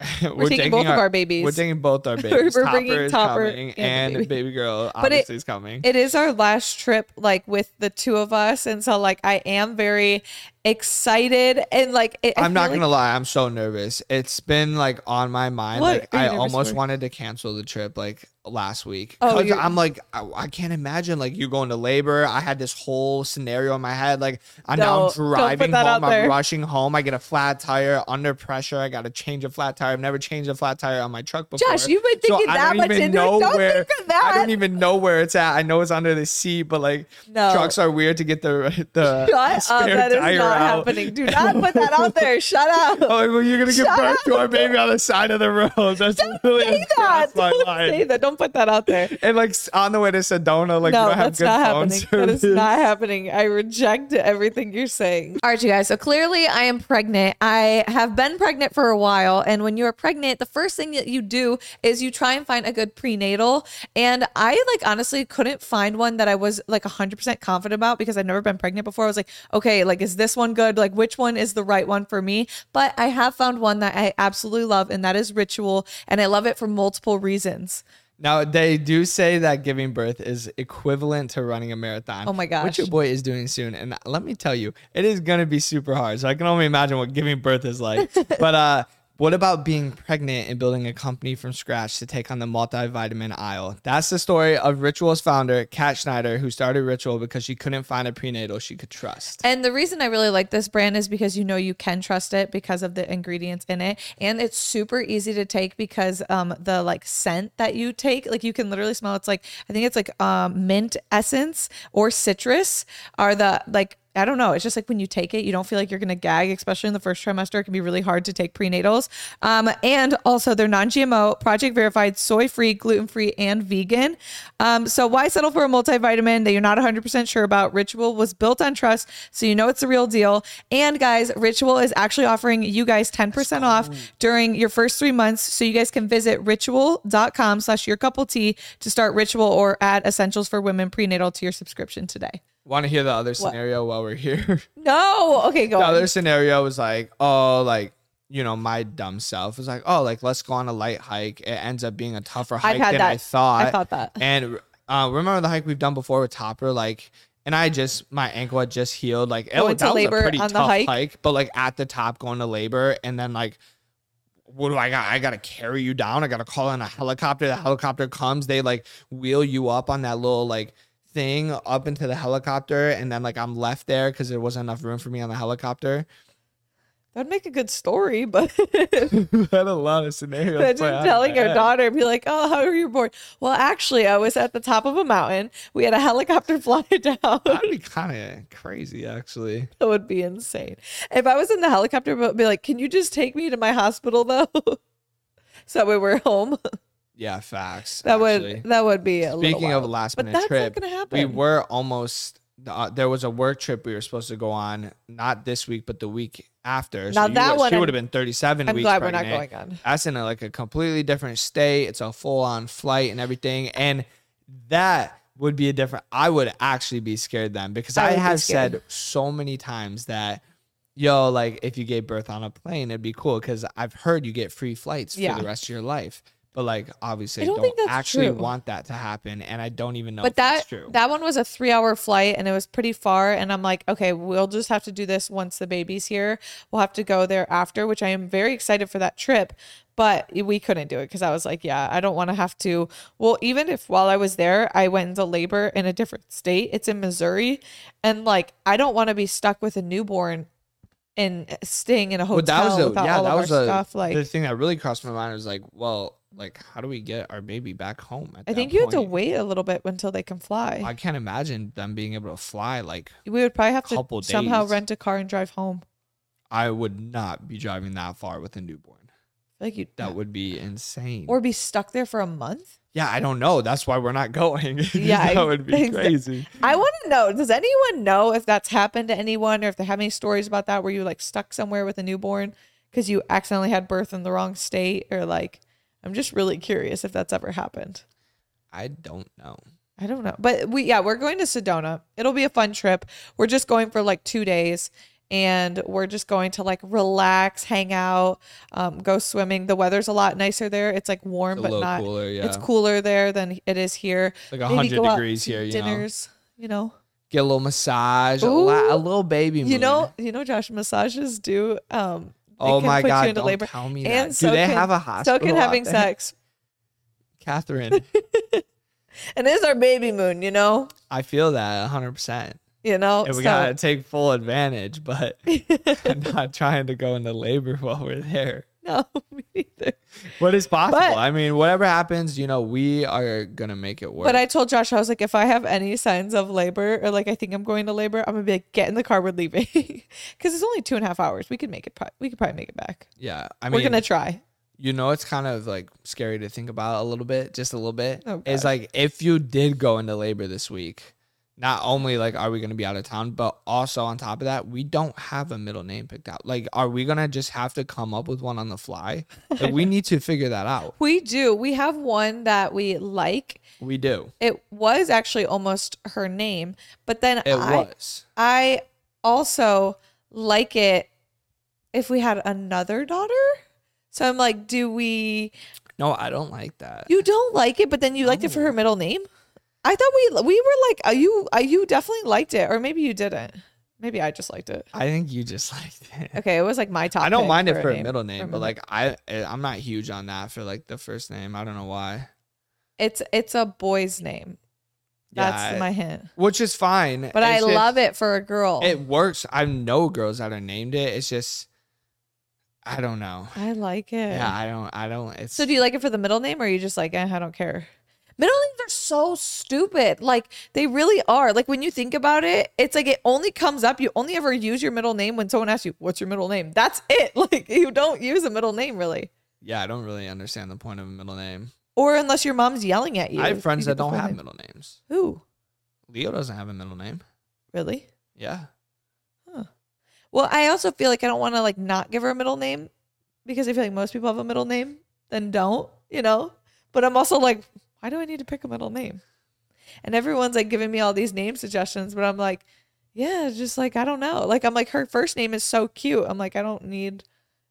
Speaker 2: we're,
Speaker 1: We're, taking, both of our babies.
Speaker 2: We're taking both our babies.
Speaker 1: We're
Speaker 2: Topper
Speaker 1: bringing
Speaker 2: is
Speaker 1: Topper
Speaker 2: coming,
Speaker 1: and baby.
Speaker 2: baby. girl
Speaker 1: But it-
Speaker 2: obviously is coming.
Speaker 1: it is our last trip like with the two of us and so like i am very excited and like it,
Speaker 2: I'm not gonna lie, I'm so nervous. It's been like on my mind.
Speaker 1: What
Speaker 2: Like I almost
Speaker 1: for?
Speaker 2: wanted to cancel the trip like last week.
Speaker 1: Oh,
Speaker 2: I'm like, I, I can't imagine like you going to labor. I had this whole scenario in my head. Like I now I'm
Speaker 1: don't
Speaker 2: driving home. I'm rushing home. I get a flat tire under pressure. I gotta change a flat tire. I've never changed a flat tire on my truck before.
Speaker 1: josh you've been thinking
Speaker 2: I
Speaker 1: that
Speaker 2: don't
Speaker 1: much
Speaker 2: even
Speaker 1: into
Speaker 2: know
Speaker 1: it don't
Speaker 2: where
Speaker 1: think of that
Speaker 2: I don't even know where it's at. I know it's under the seat, but like
Speaker 1: No.
Speaker 2: trucks are weird to get the the
Speaker 1: Shut up,
Speaker 2: spare
Speaker 1: is
Speaker 2: tire
Speaker 1: not not
Speaker 2: out.
Speaker 1: happening. Do not put that out there. Shut up.
Speaker 2: Oh, well, you're gonna give
Speaker 1: Shut
Speaker 2: birth to our baby on the side of the road. That's really
Speaker 1: Say that.
Speaker 2: my
Speaker 1: Don't
Speaker 2: mind.
Speaker 1: say that. Don't put that out there.
Speaker 2: And like on the way to Sedona, like
Speaker 1: no,
Speaker 2: we don't have
Speaker 1: that's
Speaker 2: good
Speaker 1: not
Speaker 2: phone
Speaker 1: happening. That is not happening. I reject everything you're saying. All right, you guys. So clearly, I am pregnant. I have been pregnant for a while, and when you are pregnant, the first thing that you do is you try and find a good prenatal. And I like honestly couldn't find one that I was like 100% confident about because I've never been pregnant before. I was like, okay, like is this one good? Like which one is the right one for me? But I have found one that I absolutely love, and that is Ritual, and I love it for multiple reasons.
Speaker 2: Now they do say that giving birth is equivalent to running a marathon.
Speaker 1: Oh my
Speaker 2: Which
Speaker 1: gosh.
Speaker 2: your boy is doing soon. And let me tell you, it is gonna be super hard. So I can only imagine what giving birth is like. but uh what about being pregnant and building a company from scratch to take on the multivitamin aisle? That's the story of Ritual's founder, Kat Schneider, who started Ritual because she couldn't find a prenatal she could trust.
Speaker 1: And the reason I really like this brand is because you know you can trust it because of the ingredients in it, and it's super easy to take because um the like scent that you take, like you can literally smell. It's like I think it's like um mint essence or citrus are the like. I don't know. It's just like when you take it, you don't feel like you're going to gag, especially in the first trimester. It can be really hard to take prenatals. Um, and also, they're non GMO, project verified, soy free, gluten free, and vegan. Um, so, why settle for a multivitamin that you're not 100% sure about? Ritual was built on trust, so you know it's the real deal. And guys, Ritual is actually offering you guys 10% off during your first three months. So, you guys can visit ritual.com slash your couple tea to start Ritual or add essentials for women prenatal to your subscription today.
Speaker 2: Want to hear the other scenario while we're here?
Speaker 1: No. Okay, go on.
Speaker 2: the
Speaker 1: on.
Speaker 2: other scenario was like, oh, like you know, my dumb self was like, oh, like let's go on a light hike. It ends up being a tougher hike
Speaker 1: had
Speaker 2: than
Speaker 1: that.
Speaker 2: I thought.
Speaker 1: I thought that.
Speaker 2: And uh, remember the hike we've done before with Topper, like. And I just my ankle had just healed. Like it
Speaker 1: Going
Speaker 2: was,
Speaker 1: to
Speaker 2: that was
Speaker 1: labor
Speaker 2: a pretty
Speaker 1: on the
Speaker 2: tough
Speaker 1: hike?
Speaker 2: hike. But like at the top going to labor and then like what do I got? I gotta carry you down. I gotta call in a helicopter. The helicopter comes, they like wheel you up on that little like thing up into the helicopter, and then like I'm left there because there wasn't enough room for me on the helicopter.
Speaker 1: That'd make a good story, but
Speaker 2: had a lot of scenarios.
Speaker 1: imagine
Speaker 2: play out in
Speaker 1: telling
Speaker 2: your
Speaker 1: daughter, be like, "Oh, how are you born?" Well, actually, I was at the top of a mountain. We had a helicopter fly down.
Speaker 2: That'd be kind of crazy, actually.
Speaker 1: that would be insane. If I was in the helicopter, but be like, "Can you just take me to my hospital though?" so that way we're home.
Speaker 2: Yeah, facts.
Speaker 1: That
Speaker 2: actually.
Speaker 1: would that would be a little
Speaker 2: Speaking of
Speaker 1: wild.
Speaker 2: last
Speaker 1: but
Speaker 2: minute
Speaker 1: that's
Speaker 2: trip,
Speaker 1: not gonna happen.
Speaker 2: we were almost. Uh, there was a work trip we were supposed to go on, not this week, but the week after.
Speaker 1: Now
Speaker 2: you
Speaker 1: that
Speaker 2: would,
Speaker 1: one
Speaker 2: she would have been 37
Speaker 1: I'm
Speaker 2: weeks
Speaker 1: glad we're not going on.
Speaker 2: That's in a, like a completely different state. It's a full on flight and everything. And that would be a different, I would actually be scared then because
Speaker 1: I
Speaker 2: I have said so many times that, yo, like if you gave birth on a plane, it'd be cool because I've heard you get free flights for the rest of your life. But like obviously,
Speaker 1: I don't
Speaker 2: don't, actually
Speaker 1: true.
Speaker 2: want that to happen, and I don't even know
Speaker 1: but
Speaker 2: if that's
Speaker 1: that
Speaker 2: true.
Speaker 1: that one was a three hour flight and it was pretty far and i'm like okay we'll just have to do this once the baby's here we'll have to go there after which i am very excited for that trip but we couldn't do it because i was like yeah i don't want to have to well even if while i was there i went into labor in a different state it's in missouri and like i don't want to be stuck with a newborn and staying in a hotel
Speaker 2: But that was a, yeah, that was a,
Speaker 1: stuff like
Speaker 2: the thing that really crossed my mind was like, well, like how do we get our baby back home? At
Speaker 1: i think you have to wait a little bit until they can fly
Speaker 2: I can't imagine them being able to fly. Like
Speaker 1: we would probably have to
Speaker 2: couple
Speaker 1: somehow rent a car and drive home
Speaker 2: I would not be driving that far with a newborn.
Speaker 1: like you
Speaker 2: That would be insane.
Speaker 1: or be stuck there for a month.
Speaker 2: yeah, I don't know. That's why we're not going.
Speaker 1: Yeah,
Speaker 2: that would be crazy.
Speaker 1: I want to know does anyone know if that's happened to anyone or if they have any stories about that where you like stuck somewhere with a newborn because you accidentally had birth in the wrong state or like I'm just really curious if that's ever happened.
Speaker 2: I don't know.
Speaker 1: I don't know. But we yeah, we're going to Sedona. It'll be a fun trip. We're just going for like 2 days and we're just going to like relax, hang out, um, go swimming. The weather's a lot nicer there. It's like warm
Speaker 2: It's
Speaker 1: but not
Speaker 2: cooler. Yeah,
Speaker 1: it's cooler there than it is here.
Speaker 2: like
Speaker 1: Maybe
Speaker 2: hundred degrees here. You know,
Speaker 1: dinners, you know.
Speaker 2: get a little massage, a, la- a little baby.
Speaker 1: You know, you know, Josh, massages do. Um,
Speaker 2: Oh my
Speaker 1: put you
Speaker 2: god!
Speaker 1: into
Speaker 2: Don't
Speaker 1: labor.
Speaker 2: tell me
Speaker 1: and
Speaker 2: that.
Speaker 1: so
Speaker 2: Do they
Speaker 1: can-
Speaker 2: have a
Speaker 1: So
Speaker 2: hospital?
Speaker 1: can having sex,
Speaker 2: Catherine.
Speaker 1: and it is our baby moon. You know,
Speaker 2: I feel that 100. percent
Speaker 1: you know.
Speaker 2: And we
Speaker 1: so-
Speaker 2: gotta take full advantage, but I'm not trying to go into labor while we're there.
Speaker 1: No, me neither.
Speaker 2: What is possible?
Speaker 1: But-
Speaker 2: I mean, whatever happens, you know, we are gonna make it work.
Speaker 1: But I told Josh, I was like, if I have any signs of labor or like I think I'm going to labor, I'm gonna be like, get in the car, we're leaving, because it's only two and a half hours. We could make it. pro- We could probably make it back.
Speaker 2: yeah, I mean, we're
Speaker 1: gonna try.
Speaker 2: you know, it's kind of like scary to think about a little bit, just a little bit.
Speaker 1: Oh,
Speaker 2: It's like if you did go into labor this week, not only like are we gonna be out of town, but also on top of that, we don't have a middle name picked out. Like, are we gonna just have to come up with one on the fly? Like, we need to figure that out.
Speaker 1: We do. We have one that we like.
Speaker 2: We do.
Speaker 1: It was actually almost her name, but then
Speaker 2: It
Speaker 1: I,
Speaker 2: was.
Speaker 1: I also like it if we had another daughter. So I'm like, do we?
Speaker 2: No, I don't like that.
Speaker 1: You don't like it, but then you liked it for her middle name. I thought we we were like, uh, you uh, you definitely liked it, or maybe you didn't. Maybe I just liked it.
Speaker 2: I think you just liked it.
Speaker 1: Okay, it was like my top.
Speaker 2: I don't mind it for a
Speaker 1: name.
Speaker 2: middle name, but like I, eh, I'm not huge on that for like the first name. I don't know why.
Speaker 1: it's it's a boy's name. That's
Speaker 2: Yeah,
Speaker 1: my hint.
Speaker 2: Which is fine,
Speaker 1: But I
Speaker 2: just-
Speaker 1: love it for a girl.
Speaker 2: It works. I know girls that are named it. It's just, I don't know.
Speaker 1: I like it.
Speaker 2: Yeah, I don't. I don't. It's
Speaker 1: So do you like it for the middle name, or are you just like, eh, I don't care? Middle names are so stupid. Like they really are. Like when you think about it, it's like it only comes up. You only ever use your middle name when someone asks you, "What's your middle name?" That's it. Like you don't use a middle name really,
Speaker 2: yeah. I don't really understand the point of a middle name.
Speaker 1: or unless your mom's yelling at you.
Speaker 2: I have friends that don't have
Speaker 1: name.
Speaker 2: middle names.
Speaker 1: Who
Speaker 2: Leo doesn't have a middle name.
Speaker 1: really?
Speaker 2: Yeah. Huh.
Speaker 1: Well, I also feel like I don't want to like not give her a middle name because I feel like most people have a middle name, then don't, you know? But I'm also like, why do I need to pick a middle name? And everyone's like giving me all these name suggestions, but I'm like, yeah, just like I don't know. Like I'm like her first name is so cute. I'm like I don't need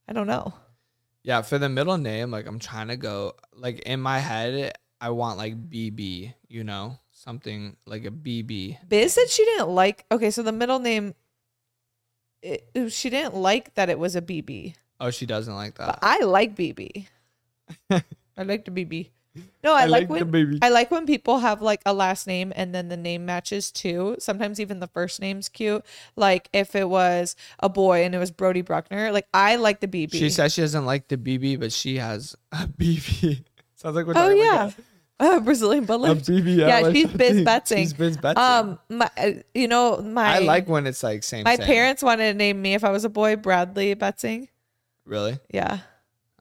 Speaker 1: I don't know.
Speaker 2: Yeah. For the middle name, like I'm trying to go like in my head, I want like BB. You know, something like a BB.
Speaker 1: Biz said she didn't like Okay, so the middle name it, she didn't like that it was a BB.
Speaker 2: Oh, she doesn't like
Speaker 1: But
Speaker 2: that.
Speaker 1: I like BB. I like the BB. No, I, like, when. I like when people have like a last name and then the name matches too. Sometimes even the first name's cute. Like if it was a boy and it was Brody Bruckner, like I like the BB.
Speaker 2: She says she doesn't like the BB, but she has a BB. Sounds like we're talking
Speaker 1: "Oh
Speaker 2: talking
Speaker 1: yeah,
Speaker 2: like
Speaker 1: uh, Brazilian butt
Speaker 2: a, a
Speaker 1: lift."
Speaker 2: BB.
Speaker 1: Yeah, she's biz betsing.
Speaker 2: She's biz betsing.
Speaker 1: Um, my, uh, you know my
Speaker 2: I like when it's like same.
Speaker 1: my
Speaker 2: same.
Speaker 1: parents wanted to name me if I was a boy Bradley Betsing.
Speaker 2: Really?
Speaker 1: Yeah,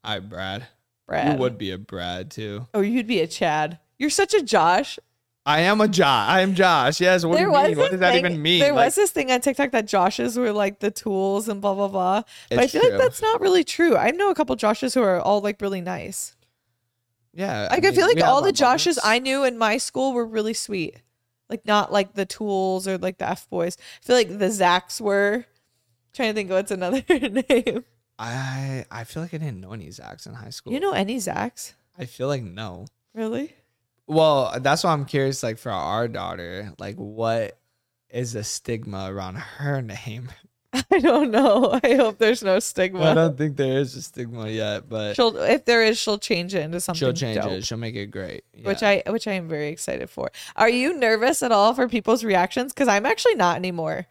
Speaker 2: I Brad.
Speaker 1: Brad.
Speaker 2: You would be a Brad too.
Speaker 1: Oh, you'd be a Chad. You're such a Josh.
Speaker 2: I am a Josh. I am Josh. Yes. What do you mean? What does that
Speaker 1: thing-
Speaker 2: even mean?
Speaker 1: There
Speaker 2: Like,
Speaker 1: was this thing on TikTok that Joshes were like the tools and blah blah blah. But I feel
Speaker 2: true.
Speaker 1: like that's not really true. I know a couple Joshes who are all like really nice.
Speaker 2: yeah.
Speaker 1: Like I,
Speaker 2: mean,
Speaker 1: feel like all the Joshes. I knew in my school were really sweet. Like not like the tools or like the F boys. I feel like the Zacks were. trying to think of what's another name.
Speaker 2: I I feel like I didn't know any Zacks in high school.
Speaker 1: You know any Zacks?
Speaker 2: I feel like no.
Speaker 1: Really?
Speaker 2: Well, that's why I'm curious. Like for our daughter, like what is the stigma around her name?
Speaker 1: I don't know. I hope there's no stigma.
Speaker 2: I don't think there is a stigma yet, but
Speaker 1: She'll if there is, she'll change it into something.
Speaker 2: she'll change
Speaker 1: dope.
Speaker 2: it. She'll make it great.
Speaker 1: which I which I am very excited for. Are you nervous at all for people's reactions? Because I'm actually not anymore.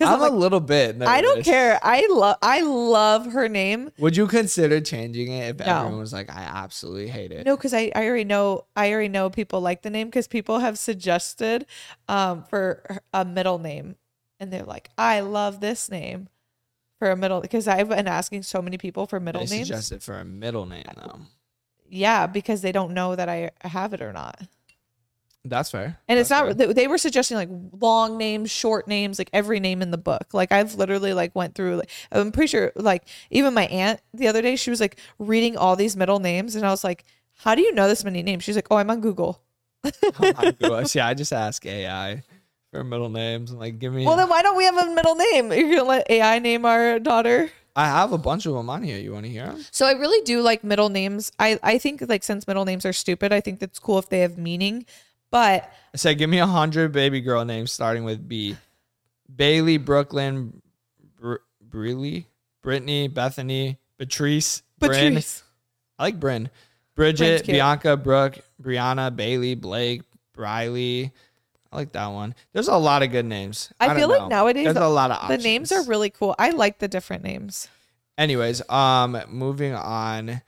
Speaker 1: Because
Speaker 2: I'm a little bit.
Speaker 1: I don't care. I love I love her name.
Speaker 2: Would you consider changing it if
Speaker 1: No.
Speaker 2: everyone was like, I absolutely hate it?
Speaker 1: No, because I, I already know I already know people like the name because people have suggested um for a middle name, and they're like, I love this name for a middle because I've been asking so many people for middle
Speaker 2: They
Speaker 1: names.
Speaker 2: suggest it for a middle name though.
Speaker 1: yeah, because they don't know that I have it or not.
Speaker 2: That's fair.
Speaker 1: And it's not
Speaker 2: fair.
Speaker 1: they were suggesting like long names, short names, like every name in the book. Like I've literally like went through like I'm pretty sure like even my aunt the other day she was like reading all these middle names and I was like, "How do you know this many names?" She's like, "Oh, I'm on Google."
Speaker 2: Oh my gosh. Yeah, I just ask AI for middle names and like give me.
Speaker 1: Well, then why don't we have a middle name? You're gonna let AI name our daughter?
Speaker 2: I have a bunch of them on here. You want to hear them?
Speaker 1: So I really do like middle names. I I think like since middle names are stupid, I think that's cool if they have meaning. But
Speaker 2: I said, give me a hundred baby girl names starting with B. Bailey, Brooklyn, Br- Briley, Brittany, Bethany, Patrice, Bryn. I like Bryn. Bridget. Bianca, Brooke, Brianna, Bailey, Blake, Briley. I like that one. There's a lot of good names.
Speaker 1: I
Speaker 2: don't
Speaker 1: feel like
Speaker 2: know.
Speaker 1: nowadays
Speaker 2: there's a lot of
Speaker 1: the names are really cool. I like the different names.
Speaker 2: Anyways, um, moving on.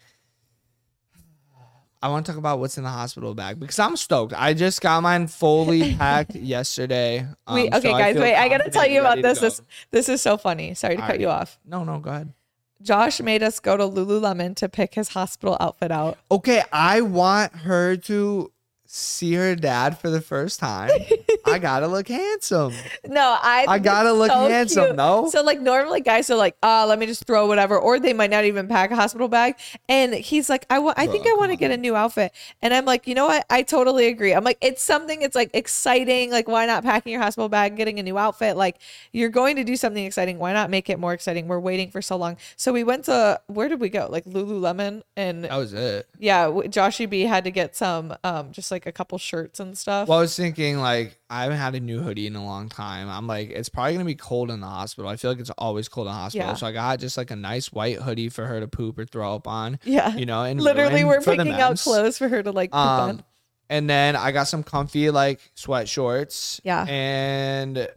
Speaker 2: I want to talk about what's in the hospital bag because I'm stoked. I just got mine fully packed yesterday. Um,
Speaker 1: Wait, okay,
Speaker 2: I
Speaker 1: guys,
Speaker 2: feel
Speaker 1: wait. I gotta tell you about this. This this is so funny. Sorry to cut you off.
Speaker 2: No, no, go ahead.
Speaker 1: Josh made us go to Lululemon to pick his hospital outfit out.
Speaker 2: Okay, I want her to see her dad for the first time. I gotta look handsome.
Speaker 1: No, I.
Speaker 2: I gotta look
Speaker 1: so
Speaker 2: handsome,
Speaker 1: cute.
Speaker 2: no?
Speaker 1: So like normally guys are like, ah, let me just throw whatever, or they might not even pack a hospital bag. And he's like, I want, I think
Speaker 2: Bro,
Speaker 1: I want to get a new outfit. And I'm like, you know what? I totally agree. I'm like, it's something. It's like exciting. Like, why not packing your hospital bag, getting a new outfit? Like, you're going to do something exciting. Why not make it more exciting? We're waiting for so long. So we went to where did we go? Like Lululemon, and
Speaker 2: That was it.
Speaker 1: yeah, w- Joshy B had to get some, um, just like a couple shirts and stuff.
Speaker 2: Well, I was thinking like I haven't had a new hoodie in a long time. I'm like, it's probably gonna be cold in the hospital. I feel like it's always cold in the hospital.
Speaker 1: Yeah.
Speaker 2: So I got just like a nice white hoodie for her to poop or throw up on.
Speaker 1: yeah,
Speaker 2: You know, and
Speaker 1: literally, we're picking out clothes for her to like. Poop on.
Speaker 2: Um, and then I got some comfy like sweat shorts.
Speaker 1: Yeah.
Speaker 2: And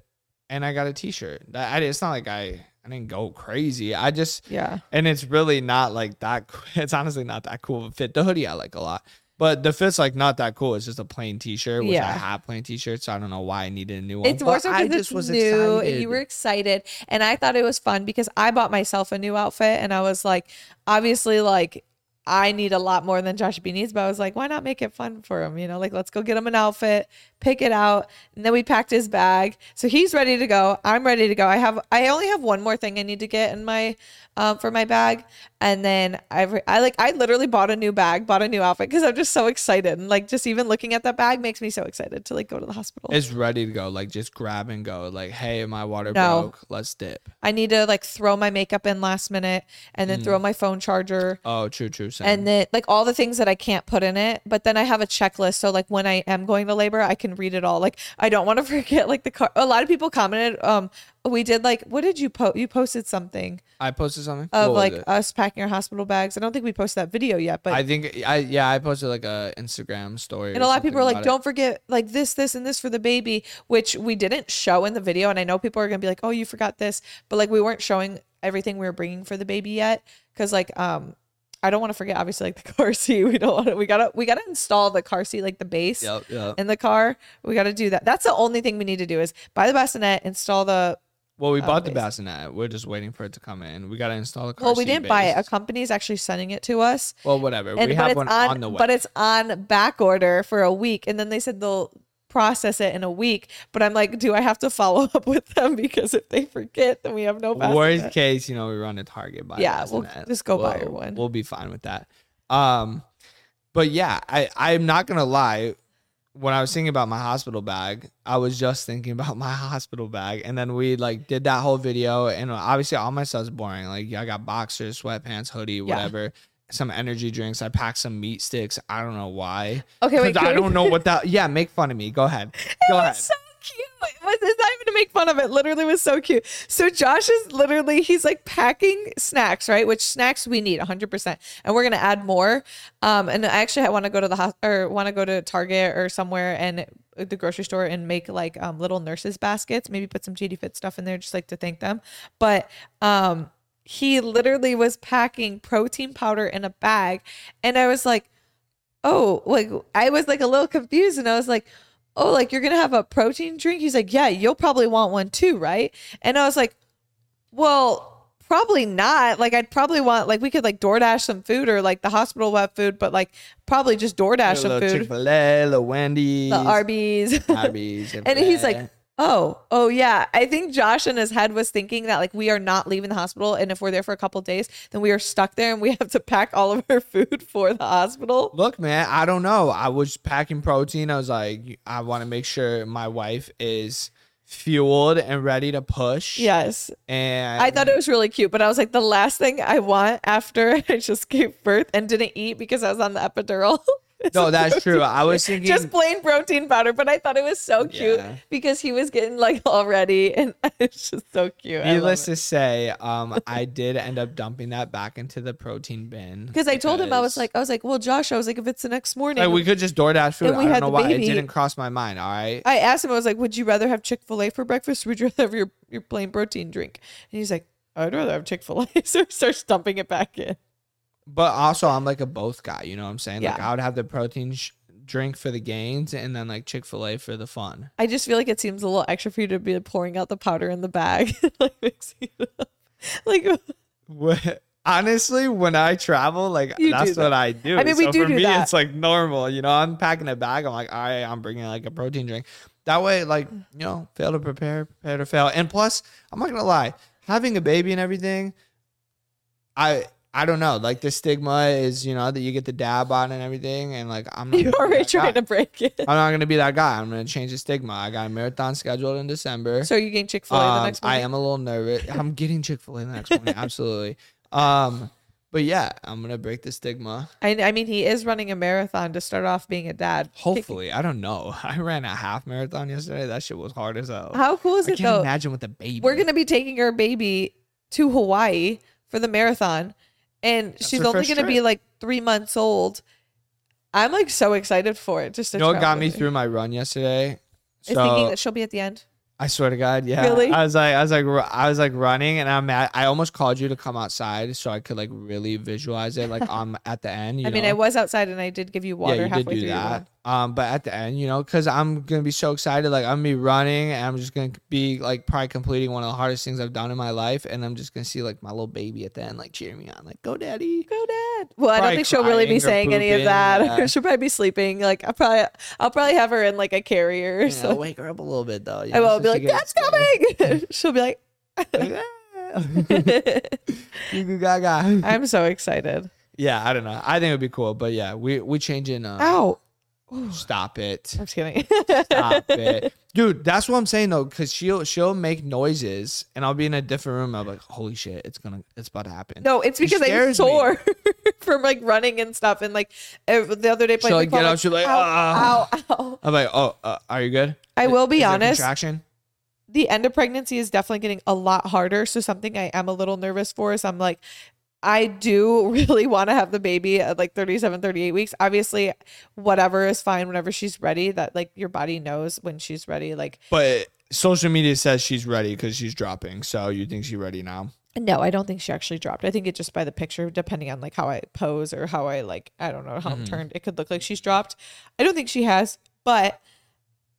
Speaker 2: and I got a t-shirt. I, it's not like I I didn't go crazy. I just
Speaker 1: Yeah.
Speaker 2: and it's really not like that. It's honestly not that cool of a fit. The hoodie I like a lot, but the fit's like not that cool. It's just a plain t-shirt, which I have plain t-shirts. So I don't know why I needed a new one.
Speaker 1: It's more so
Speaker 2: I
Speaker 1: because
Speaker 2: just
Speaker 1: it's
Speaker 2: was
Speaker 1: new
Speaker 2: excited.
Speaker 1: you were excited. And I thought it was fun because I bought myself a new outfit and I was like, obviously, like, I need a lot more than Josh B needs, but I was like, why not make it fun for him? You know, like, let's go get him an outfit, pick it out. And then we packed his bag. So he's ready to go. I'm ready to go. I have, I only have one more thing I need to get in my, um, for my bag. And then I, I like, I literally bought a new bag, bought a new outfit because I'm just so excited. And like, just even looking at that bag makes me so excited to like go to the hospital.
Speaker 2: It's ready to go. Like just grab and go. Like, hey, my water
Speaker 1: No.
Speaker 2: broke. Let's dip.
Speaker 1: I need to like throw my makeup in last minute and then throw my phone charger
Speaker 2: Oh, true, true. Same.
Speaker 1: and then like all the things that I can't put in it. But then I have a checklist. So like when I am going to labor, I can read it all. Like I don't want to forget like the car. A lot of people commented. Um, we did like what did you post? You posted something
Speaker 2: I posted something
Speaker 1: of
Speaker 2: What
Speaker 1: like us packing our hospital bags. I don't think we posted that video yet, but
Speaker 2: I think I yeah I posted like a Instagram story.
Speaker 1: And a lot of people are like, don't forget like this, this, and this for the baby, which we didn't show in the video. And I know people are gonna be like, oh, you forgot this, but like we weren't showing everything we were bringing for the baby yet, because like um, I don't want to forget obviously like the car seat. We don't want to. We gotta we gotta install the car seat like the base
Speaker 2: Yep, yep.
Speaker 1: in the car. We gotta do that. That's the only thing we need to do is buy the bassinet, install the.
Speaker 2: Well, we
Speaker 1: uh,
Speaker 2: bought the
Speaker 1: base.
Speaker 2: bassinet. We're just waiting for it to come in. We gotta install the car.
Speaker 1: Well, we didn't buy it. A
Speaker 2: base.
Speaker 1: company is actually sending it to us.
Speaker 2: Well, whatever.
Speaker 1: and
Speaker 2: we have one
Speaker 1: on,
Speaker 2: on, the way.
Speaker 1: but it's on back order for a week and then they said they'll process it in a week but i'm like do i have to follow up with them because if they forget then we have no
Speaker 2: Worst case, you know, we run a Target buy.
Speaker 1: Yeah, we'll just go buy her
Speaker 2: We'll-
Speaker 1: one.
Speaker 2: We'll be fine with that. Um, but yeah, I I'm not gonna lie. When I was thinking about my hospital bag, I was just thinking about my hospital bag, and then we like did that whole video, and obviously all my stuff's boring. Like I got boxers, sweatpants, hoodie, whatever. Some energy drinks. I packed some meat sticks. I don't know why.
Speaker 1: okay wait
Speaker 2: I don't know what that. Yeah, make fun of me. Go ahead. Go ahead.
Speaker 1: so cute it was, it's not even to make fun of it literally was so cute so josh is literally he's like packing snacks right which snacks we need 100% and we're gonna add more um and i actually want to go to the hospital or want to go to target or somewhere and the grocery store and make like um little nurses baskets maybe put some jd fit stuff in there just like to thank them but um he literally was packing protein powder in a bag and i was like oh like i was like a little confused and i was like oh, like you're gonna have a protein drink? He's like, yeah, you'll probably want one too, right? And I was like, well, probably not. Like I'd probably want like we could like DoorDash some food or like the hospital will have food, but like probably just DoorDash some
Speaker 2: little
Speaker 1: food,
Speaker 2: Chick Fil A, little Wendy's,
Speaker 1: the Arby's.
Speaker 2: Arby's,
Speaker 1: and he's like. Oh, oh yeah. I think Josh in his head was thinking that like we are not leaving the hospital, and if we're there for a couple days, then we are stuck there and we have to pack all of our food for the hospital.
Speaker 2: Look, man, I don't know. I was packing protein. I was like, I want to make sure my wife is fueled and ready to push.
Speaker 1: Yes.
Speaker 2: And
Speaker 1: I thought it was really cute, but I was like, the last thing I want after I just gave birth and didn't eat because I was on the epidural.
Speaker 2: No, that's true. I was thinking
Speaker 1: just plain protein powder, but I thought it was so cute
Speaker 2: Yeah.
Speaker 1: because he was getting like all ready, and it's just so cute.
Speaker 2: Needless to say, um, I did end up dumping that back into the protein bin
Speaker 1: Because I told him I was like, I was like, well, Josh, I was like, if it's the next morning,
Speaker 2: like we could just DoorDash food.
Speaker 1: And we
Speaker 2: I don't
Speaker 1: had
Speaker 2: know why
Speaker 1: baby.
Speaker 2: it didn't cross my mind. All right,
Speaker 1: I asked him, I was like, would you rather have Chick Fil A for breakfast, or would you rather have your your plain protein drink? And he's like, I'd rather have Chick Fil A. so he starts dumping it back in.
Speaker 2: But also, I'm like a both guy. You know what I'm saying? Like I would have the protein sh- drink for the gains, and then like Chick Fil A for the fun.
Speaker 1: I just feel like it seems a little extra for you to be pouring out the powder in the bag, like mixing it up. Like
Speaker 2: What- Honestly, when I travel, like
Speaker 1: You
Speaker 2: that's
Speaker 1: that.
Speaker 2: what I do.
Speaker 1: I mean, we
Speaker 2: so
Speaker 1: do
Speaker 2: for
Speaker 1: do
Speaker 2: me,
Speaker 1: that.
Speaker 2: it's like normal. You know, I'm packing a bag. I'm like, all right, I'm bringing like a protein drink. That way, like you know, fail to prepare, prepare to fail. And plus, I'm not gonna lie, having a baby and everything, I I don't know. Like the stigma is, you know, that you get the dab on and everything, and like I'm not.
Speaker 1: you're already
Speaker 2: that guy.
Speaker 1: trying to break it.
Speaker 2: I'm not gonna be that guy. I'm gonna change the stigma. I got a marathon scheduled in December.
Speaker 1: So you getting Chick Fil A the
Speaker 2: next
Speaker 1: next
Speaker 2: I am a little nervous. I'm getting Chick Fil A the next morning. Absolutely. Um, but yeah, I'm gonna break the stigma.
Speaker 1: I, I mean, he is running a marathon to start off being a dad.
Speaker 2: Hopefully, I don't know. I ran a half marathon yesterday. That shit was hard as hell.
Speaker 1: How cool is
Speaker 2: I
Speaker 1: it
Speaker 2: can't
Speaker 1: though?
Speaker 2: imagine with the baby.
Speaker 1: We're gonna be taking our baby to Hawaii for the marathon, and she's only gonna be like three months old. I'm like so excited for it. Just to
Speaker 2: You know what got me through my run yesterday?
Speaker 1: Is thinking that she'll be at the end.
Speaker 2: I swear to God, yeah.
Speaker 1: Really?
Speaker 2: I was like, I was like, I was like running, and I'm at. I almost called you to come outside so I could like really visualize it, like I'm um, at the end. You
Speaker 1: I mean,
Speaker 2: know?
Speaker 1: I was outside and I did give you water
Speaker 2: yeah, you did
Speaker 1: halfway
Speaker 2: do
Speaker 1: through
Speaker 2: that. Um, but at the end, you know, because I'm gonna be so excited, like I'm gonna be running, and I'm just gonna be like probably completing one of the hardest things I've done in my life, and I'm just gonna see like my little baby at the end, like cheering me on, like "Go, daddy!"
Speaker 1: Go, dad. Well, I don't think she'll really be saying any of that.
Speaker 2: yeah.
Speaker 1: she'll probably be sleeping. Like I probably, I'll probably have her in like a carrier.
Speaker 2: Know,
Speaker 1: so
Speaker 2: wake her up a little bit though. you
Speaker 1: I
Speaker 2: know,
Speaker 1: will
Speaker 2: so
Speaker 1: be like, "Dad's coming." she'll be like, "I'm so excited."
Speaker 2: Yeah, I don't know. I think it'd be cool, but yeah, we we changing. Uh,
Speaker 1: Ow!
Speaker 2: Stop it.
Speaker 1: I'm just kidding.
Speaker 2: Stop it, dude. That's what I'm saying though, because she'll she'll make noises, and I'll be in a different room. I'm like, holy shit, it's gonna, it's about to happen.
Speaker 1: No, it's because I'm sore from like running and stuff. And like the other day,
Speaker 2: She'll, like,
Speaker 1: playing
Speaker 2: get up, she'll like,
Speaker 1: ow,
Speaker 2: "Ah."
Speaker 1: ow, ow.
Speaker 2: I'm like, oh, uh, are you good?
Speaker 1: I will be
Speaker 2: Is
Speaker 1: honest.
Speaker 2: Contraction.
Speaker 1: The end of pregnancy is definitely getting a lot harder. So something I am a little nervous for is I'm like, I do really want to have the baby at like 37, 38 weeks. Obviously, whatever is fine whenever she's ready. That like your body knows when she's ready. Like,
Speaker 2: But social media says she's ready because she's dropping. So you think she's ready now?
Speaker 1: no, I don't think she actually dropped. I think it just by the picture, depending on like how I pose or how I like, I don't know how I'm
Speaker 2: Mhm.
Speaker 1: turned, it could look like she's dropped. I don't think she has, but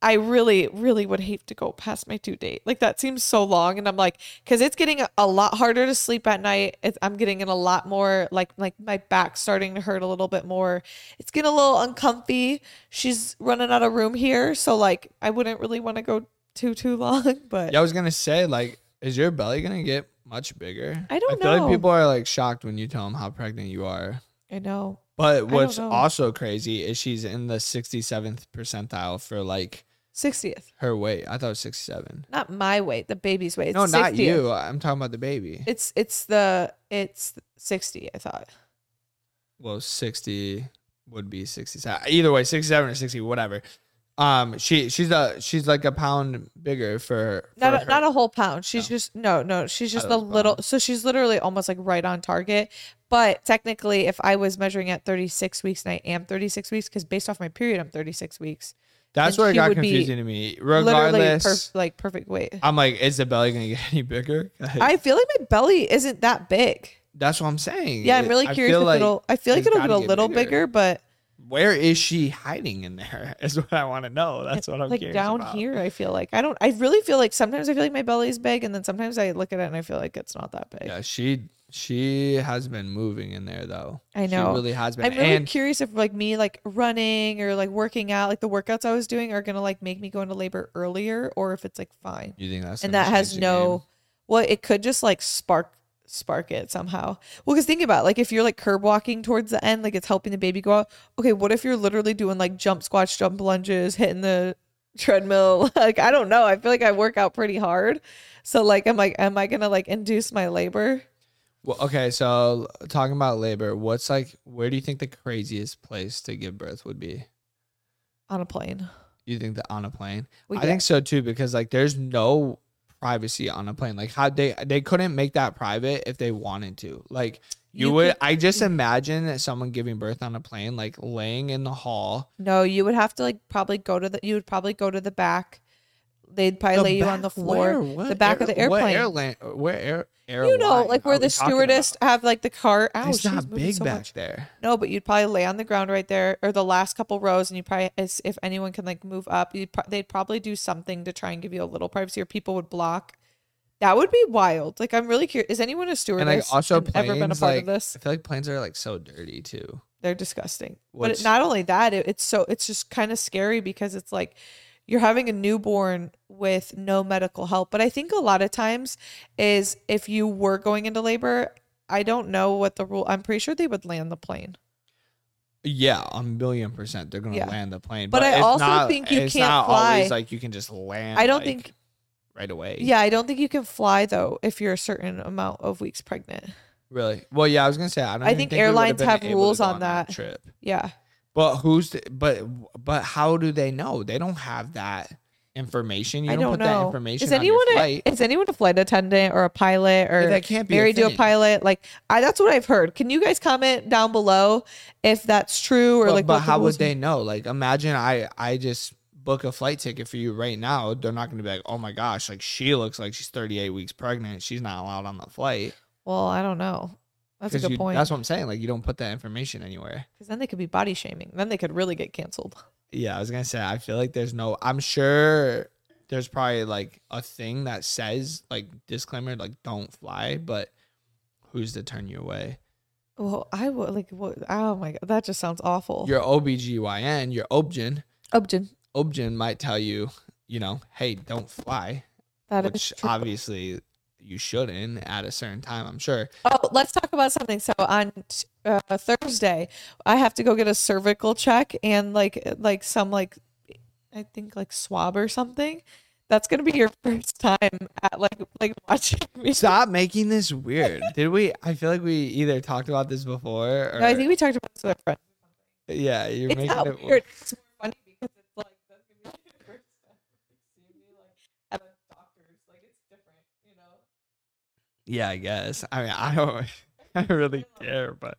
Speaker 1: I really, really would hate to go past my due date. Like that seems so long, and I'm like, because it's getting a, lot harder to sleep at night. It's, I'm getting in a lot more like like my back starting to hurt a little bit more. It's getting a little uncomfy. She's running out of room here, so like I wouldn't really want to go too too long. But
Speaker 2: Yeah, I was gonna say, like, is your belly gonna get much bigger?
Speaker 1: I don't
Speaker 2: I feel
Speaker 1: know.
Speaker 2: like people are like shocked when you tell them how pregnant you are.
Speaker 1: I know.
Speaker 2: But what's also crazy is she's in the 67th percentile for like
Speaker 1: 60th.
Speaker 2: her weight. I thought it was 67.
Speaker 1: Not my weight, the baby's weight. It's
Speaker 2: no, not
Speaker 1: 60th.
Speaker 2: you. I'm talking about the baby.
Speaker 1: It's it's the it's 60, I thought.
Speaker 2: well, 60 would be 67. Either way, 67 or 60, whatever. Um, she she's a she's like a pound bigger for, for
Speaker 1: Not a,
Speaker 2: her.
Speaker 1: not a whole pound. She's
Speaker 2: No.
Speaker 1: just no, no. She's just a little.
Speaker 2: pound.
Speaker 1: So she's literally almost like right on target. But technically, if I was measuring at 36 weeks and I am 36 weeks, because based off my period, I'm 36 weeks.
Speaker 2: That's where it got confusing to me. Regardless,
Speaker 1: perf- like perfect weight.
Speaker 2: I'm like, is the belly gonna get any bigger?
Speaker 1: I feel like my belly isn't that big.
Speaker 2: That's what I'm saying.
Speaker 1: Yeah, I'm
Speaker 2: It-
Speaker 1: really
Speaker 2: I
Speaker 1: curious
Speaker 2: feel
Speaker 1: if
Speaker 2: like
Speaker 1: it'll. I feel like it'll get a little
Speaker 2: bigger.
Speaker 1: bigger, but
Speaker 2: where is she hiding in there? Is what I want to know. That's what I'm
Speaker 1: like
Speaker 2: curious
Speaker 1: down
Speaker 2: about.
Speaker 1: here, I feel like I don't. I really feel like sometimes I feel like my belly's big, and then sometimes I look at it and I feel like it's not that big.
Speaker 2: Yeah, she she has been moving in there though.
Speaker 1: I know.
Speaker 2: She really has been.
Speaker 1: I'm really
Speaker 2: and
Speaker 1: curious if like me like running or like working out, like the workouts I was doing are gonna like make me go into labor earlier, or if it's like fine.
Speaker 2: you think that's
Speaker 1: and that has no well, it could just like spark spark it somehow. Well, because think about it, like if you're like curb walking towards the end, like it's helping the baby go out. Okay, what if you're literally doing like jump squats, jump lunges, hitting the treadmill? like I don't know. I feel like I work out pretty hard. So like I'm like, am I gonna like induce my labor?
Speaker 2: Well, okay, so talking about labor, what's like where do you think the craziest place to give birth would be?
Speaker 1: On a plane.
Speaker 2: You think that on a plane?
Speaker 1: Well,
Speaker 2: I think so too because like there's no privacy on a plane. Like how they they couldn't make that private if they wanted to. Like you,
Speaker 1: You
Speaker 2: would
Speaker 1: could-
Speaker 2: I just imagine that someone giving birth on a plane like laying in the hall.
Speaker 1: No, you would have to like probably go to the you would probably go to the back they'd probably lay you on the floor,
Speaker 2: where?
Speaker 1: The back of the airplane.
Speaker 2: What airline? Where air?
Speaker 1: you know, like where the stewardess
Speaker 2: about?
Speaker 1: have like the cart. Ow,
Speaker 2: It's not big
Speaker 1: so
Speaker 2: back
Speaker 1: much.
Speaker 2: there.
Speaker 1: No, but you'd probably lay on the ground right there, or the last couple rows, and you probably, as if anyone can like move up, you'd pro- they'd probably do something to try and give you a little privacy, or people would block. That would be wild. Like I'm really curious. Is anyone a stewardess?
Speaker 2: And like also
Speaker 1: and ever been a part
Speaker 2: like
Speaker 1: of this?
Speaker 2: I feel like planes are like so dirty too.
Speaker 1: They're disgusting. but
Speaker 2: Which-
Speaker 1: it, not only that, it, it's so it's just kind of scary because it's like you're having a newborn with no medical help. But I think a lot of times is if you were going into labor, I don't know what the rule. I'm pretty sure they would land the plane.
Speaker 2: Yeah, a million percent. They're gonna
Speaker 1: Yeah.
Speaker 2: land the plane.
Speaker 1: But I
Speaker 2: it's
Speaker 1: also
Speaker 2: not-
Speaker 1: think you
Speaker 2: it's
Speaker 1: can't
Speaker 2: not always
Speaker 1: fly.
Speaker 2: like you can just land.
Speaker 1: I don't
Speaker 2: like,
Speaker 1: think-
Speaker 2: right away.
Speaker 1: Yeah, I don't think you can fly though if you're a certain amount of weeks pregnant.
Speaker 2: Really? Well, yeah. I was gonna say I don't.
Speaker 1: I think airlines have rules
Speaker 2: go
Speaker 1: on that.
Speaker 2: trip.
Speaker 1: Yeah.
Speaker 2: But who's? The, but but how do they know? They don't have that information. You
Speaker 1: I
Speaker 2: don't,
Speaker 1: don't
Speaker 2: put that
Speaker 1: know.
Speaker 2: information
Speaker 1: Is anyone a,
Speaker 2: flight.
Speaker 1: is anyone a flight attendant or a pilot or
Speaker 2: that can't be a
Speaker 1: married to a pilot? Like I that's what I've heard. Can you guys comment down below if that's true or
Speaker 2: but,
Speaker 1: like
Speaker 2: but how would they know? Like, imagine I I just book a flight ticket for you right now. They're not going to be like, oh my gosh, like she looks like she's 38 weeks pregnant. She's not allowed on the flight.
Speaker 1: Well, I don't know. That's a good
Speaker 2: you-
Speaker 1: point.
Speaker 2: That's what I'm saying. Like, you don't put that information anywhere.
Speaker 1: Because then they could be body shaming. Then they could really get canceled.
Speaker 2: Yeah, I was gonna say. I feel like there's no. I'm sure there's probably like a thing that says like disclaimer, like don't fly, but who's to turn you away?
Speaker 1: Well, I would like. What, oh my god, that just sounds awful.
Speaker 2: Your OBGYN, your OBGYN,
Speaker 1: Obgyn.
Speaker 2: OBGYN might tell you, you know, hey, don't fly,
Speaker 1: That is
Speaker 2: which obviously you shouldn't at a certain time. I'm sure.
Speaker 1: Oh, let's talk about something. So on uh, Thursday, I have to go get a cervical check and like like some like I think like swab or something. That's gonna be your first time at like like watching me.
Speaker 2: Stop making this weird. Did we? I feel like we either talked about this before, or
Speaker 1: No, I think we talked about this with friend.
Speaker 2: yeah, you're
Speaker 1: It's
Speaker 2: making it
Speaker 1: weird. It's more funny because it's like that's gonna be your first time seeing me like at a doctor's. Like it's different, you know.
Speaker 2: Yeah, I guess. I mean, I don't, I don't really care, but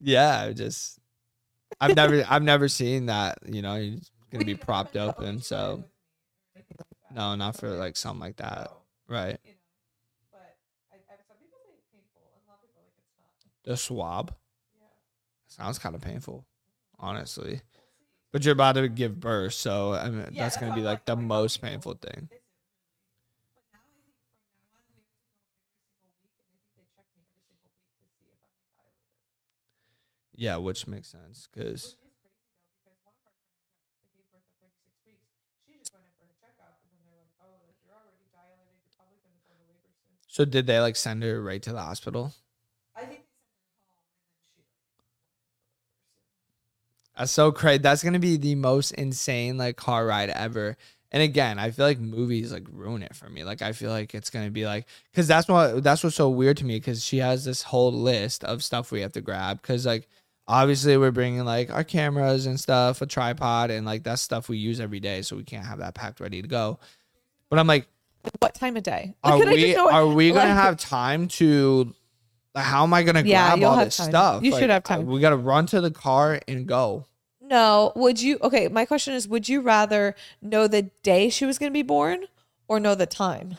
Speaker 2: yeah, I just, I've never, I've never seen that. You know, you're gonna be propped open. So no, not for like something like that, right? The swab sounds kind of painful, honestly. But you're about to give birth, so I mean, that's gonna be like the most painful thing. Yeah, which makes sense because so did they like send her right to the hospital? That's so crazy. That's gonna be the most insane like car ride ever. And again, I feel like movies like ruin it for me. Like I feel like it's gonna be like because that's what that's what's so weird to me because she has this whole list of stuff we have to grab because like obviously we're bringing like our cameras and stuff, a tripod, and like that's stuff we use every day, so we can't have that packed ready to go. But I'm like,
Speaker 1: What time of day?
Speaker 2: are we are we gonna
Speaker 1: like-
Speaker 2: have time to? How am I gonna
Speaker 1: Yeah,
Speaker 2: grab all this
Speaker 1: time.
Speaker 2: stuff?
Speaker 1: You should have time.
Speaker 2: We gotta run to the car and go.
Speaker 1: No. Would you? Okay. My question is: Would you rather know the day she was going to be born, or know the time?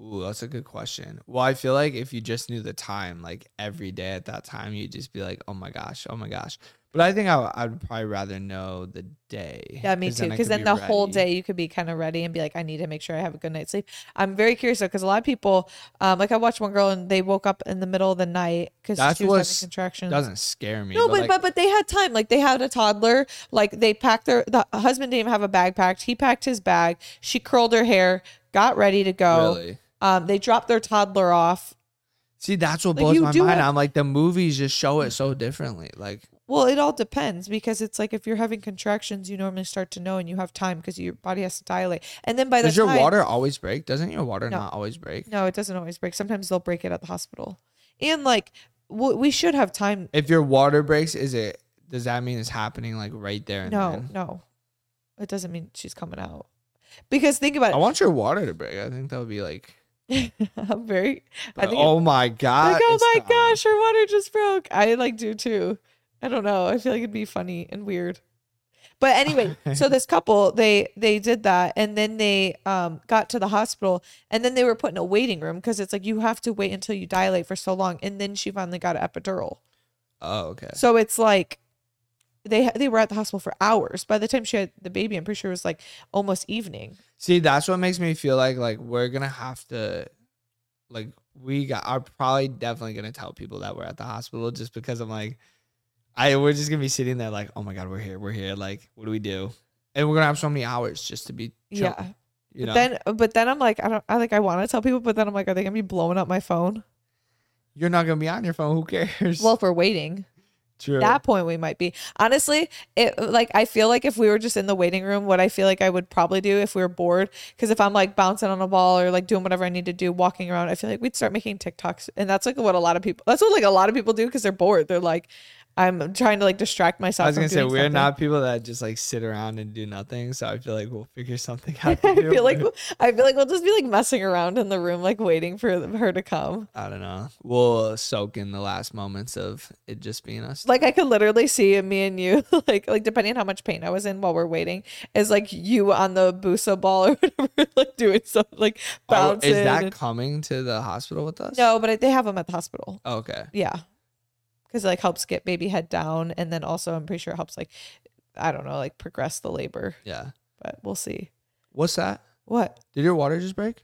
Speaker 2: Ooh, that's a good question. Well, I feel like if you just knew the time, like every day at that time, you'd just be like, "Oh my gosh, oh my gosh." But I think I, I'd probably rather know the day.
Speaker 1: Yeah, me too. Because then
Speaker 2: be
Speaker 1: the whole day you could be kind of ready and be like, I need to make sure I have a good night's sleep. I'm very curious though, because a lot of people, um, like I watched one girl and they woke up in the middle of the night because she was having contractions.
Speaker 2: doesn't scare me.
Speaker 1: No, but,
Speaker 2: like,
Speaker 1: but but they had time. Like they had a toddler. Like they packed their the husband didn't even have a bag packed. He packed his bag. She curled her hair, got ready to go.
Speaker 2: really,
Speaker 1: Um, they dropped their toddler off.
Speaker 2: see, that's what
Speaker 1: Like,
Speaker 2: blows my mind.
Speaker 1: have-
Speaker 2: I'm like, the movies just show it so differently. Like,
Speaker 1: Well, it all depends because it's like if you're having contractions, you normally start to know and you have time because your body has to dilate. And then by the
Speaker 2: does your
Speaker 1: time,
Speaker 2: water always break? Doesn't your water
Speaker 1: No.
Speaker 2: not always break?
Speaker 1: No, it doesn't always break. Sometimes they'll break it at the hospital. And like w- we should have time.
Speaker 2: If your water breaks, is it? Does that mean it's happening like right there and
Speaker 1: No,
Speaker 2: then?
Speaker 1: no, it doesn't mean she's coming out. Because think about it.
Speaker 2: I want your water to break. I think that would be like.
Speaker 1: I'm very. I think
Speaker 2: oh my god!
Speaker 1: like, oh my
Speaker 2: time.
Speaker 1: gosh, her water just broke. I like do too. I don't know. I feel like it'd be funny and weird. But anyway, so this couple they they did that and then they um got to the hospital and then they were put in a waiting room because it's like you have to wait until you dilate for so long and then she finally got an epidural.
Speaker 2: Oh, okay.
Speaker 1: So it's like they they were at the hospital for hours. By the time she had the baby, I'm pretty sure it was like almost evening.
Speaker 2: See, that's what makes me feel like like we're gonna have to, like we got are probably definitely gonna tell people that we're at the hospital just because I'm like, I we're just gonna be sitting there like, oh my god, we're here, we're here. Like, what do we do? And we're gonna have so many hours just to be chill,
Speaker 1: Yeah.
Speaker 2: You know,
Speaker 1: But then but then I'm like I don't I like I want to tell people, but then I'm like, are they gonna be blowing up my phone?
Speaker 2: you're not gonna be on your phone. Who cares?
Speaker 1: Well, if we're waiting.
Speaker 2: True.
Speaker 1: that point we might be. Honestly it like i feel like if we were just in the waiting room what i feel like i would probably do if we were bored because if i'm like bouncing on a ball or like doing whatever i need to do walking around i feel like we'd start making tiktoks. And that's like what a lot of people that's what like a lot of people do because they're bored. They're like i'm trying to like distract myself
Speaker 2: I was gonna say we're
Speaker 1: something.
Speaker 2: not people that just like sit around and do nothing. So I feel like we'll figure something out.
Speaker 1: I feel like I feel like we'll just be like messing around in the room, like waiting for her to come.
Speaker 2: I don't know. We'll soak in the last moments of it just being us.
Speaker 1: Like I could literally see me and you, like like depending on how much pain I was in while we're waiting, is like you on the Bosu ball or whatever, like doing something like
Speaker 2: Oh,
Speaker 1: bouncing.
Speaker 2: is that coming to the hospital with us?
Speaker 1: no, but they have them at the hospital.
Speaker 2: Oh, okay.
Speaker 1: Yeah, because it like helps get baby head down, and then also I'm pretty sure it helps like I don't know, like progress the labor.
Speaker 2: Yeah.
Speaker 1: But we'll see.
Speaker 2: What's that?
Speaker 1: What?
Speaker 2: Did your water just break?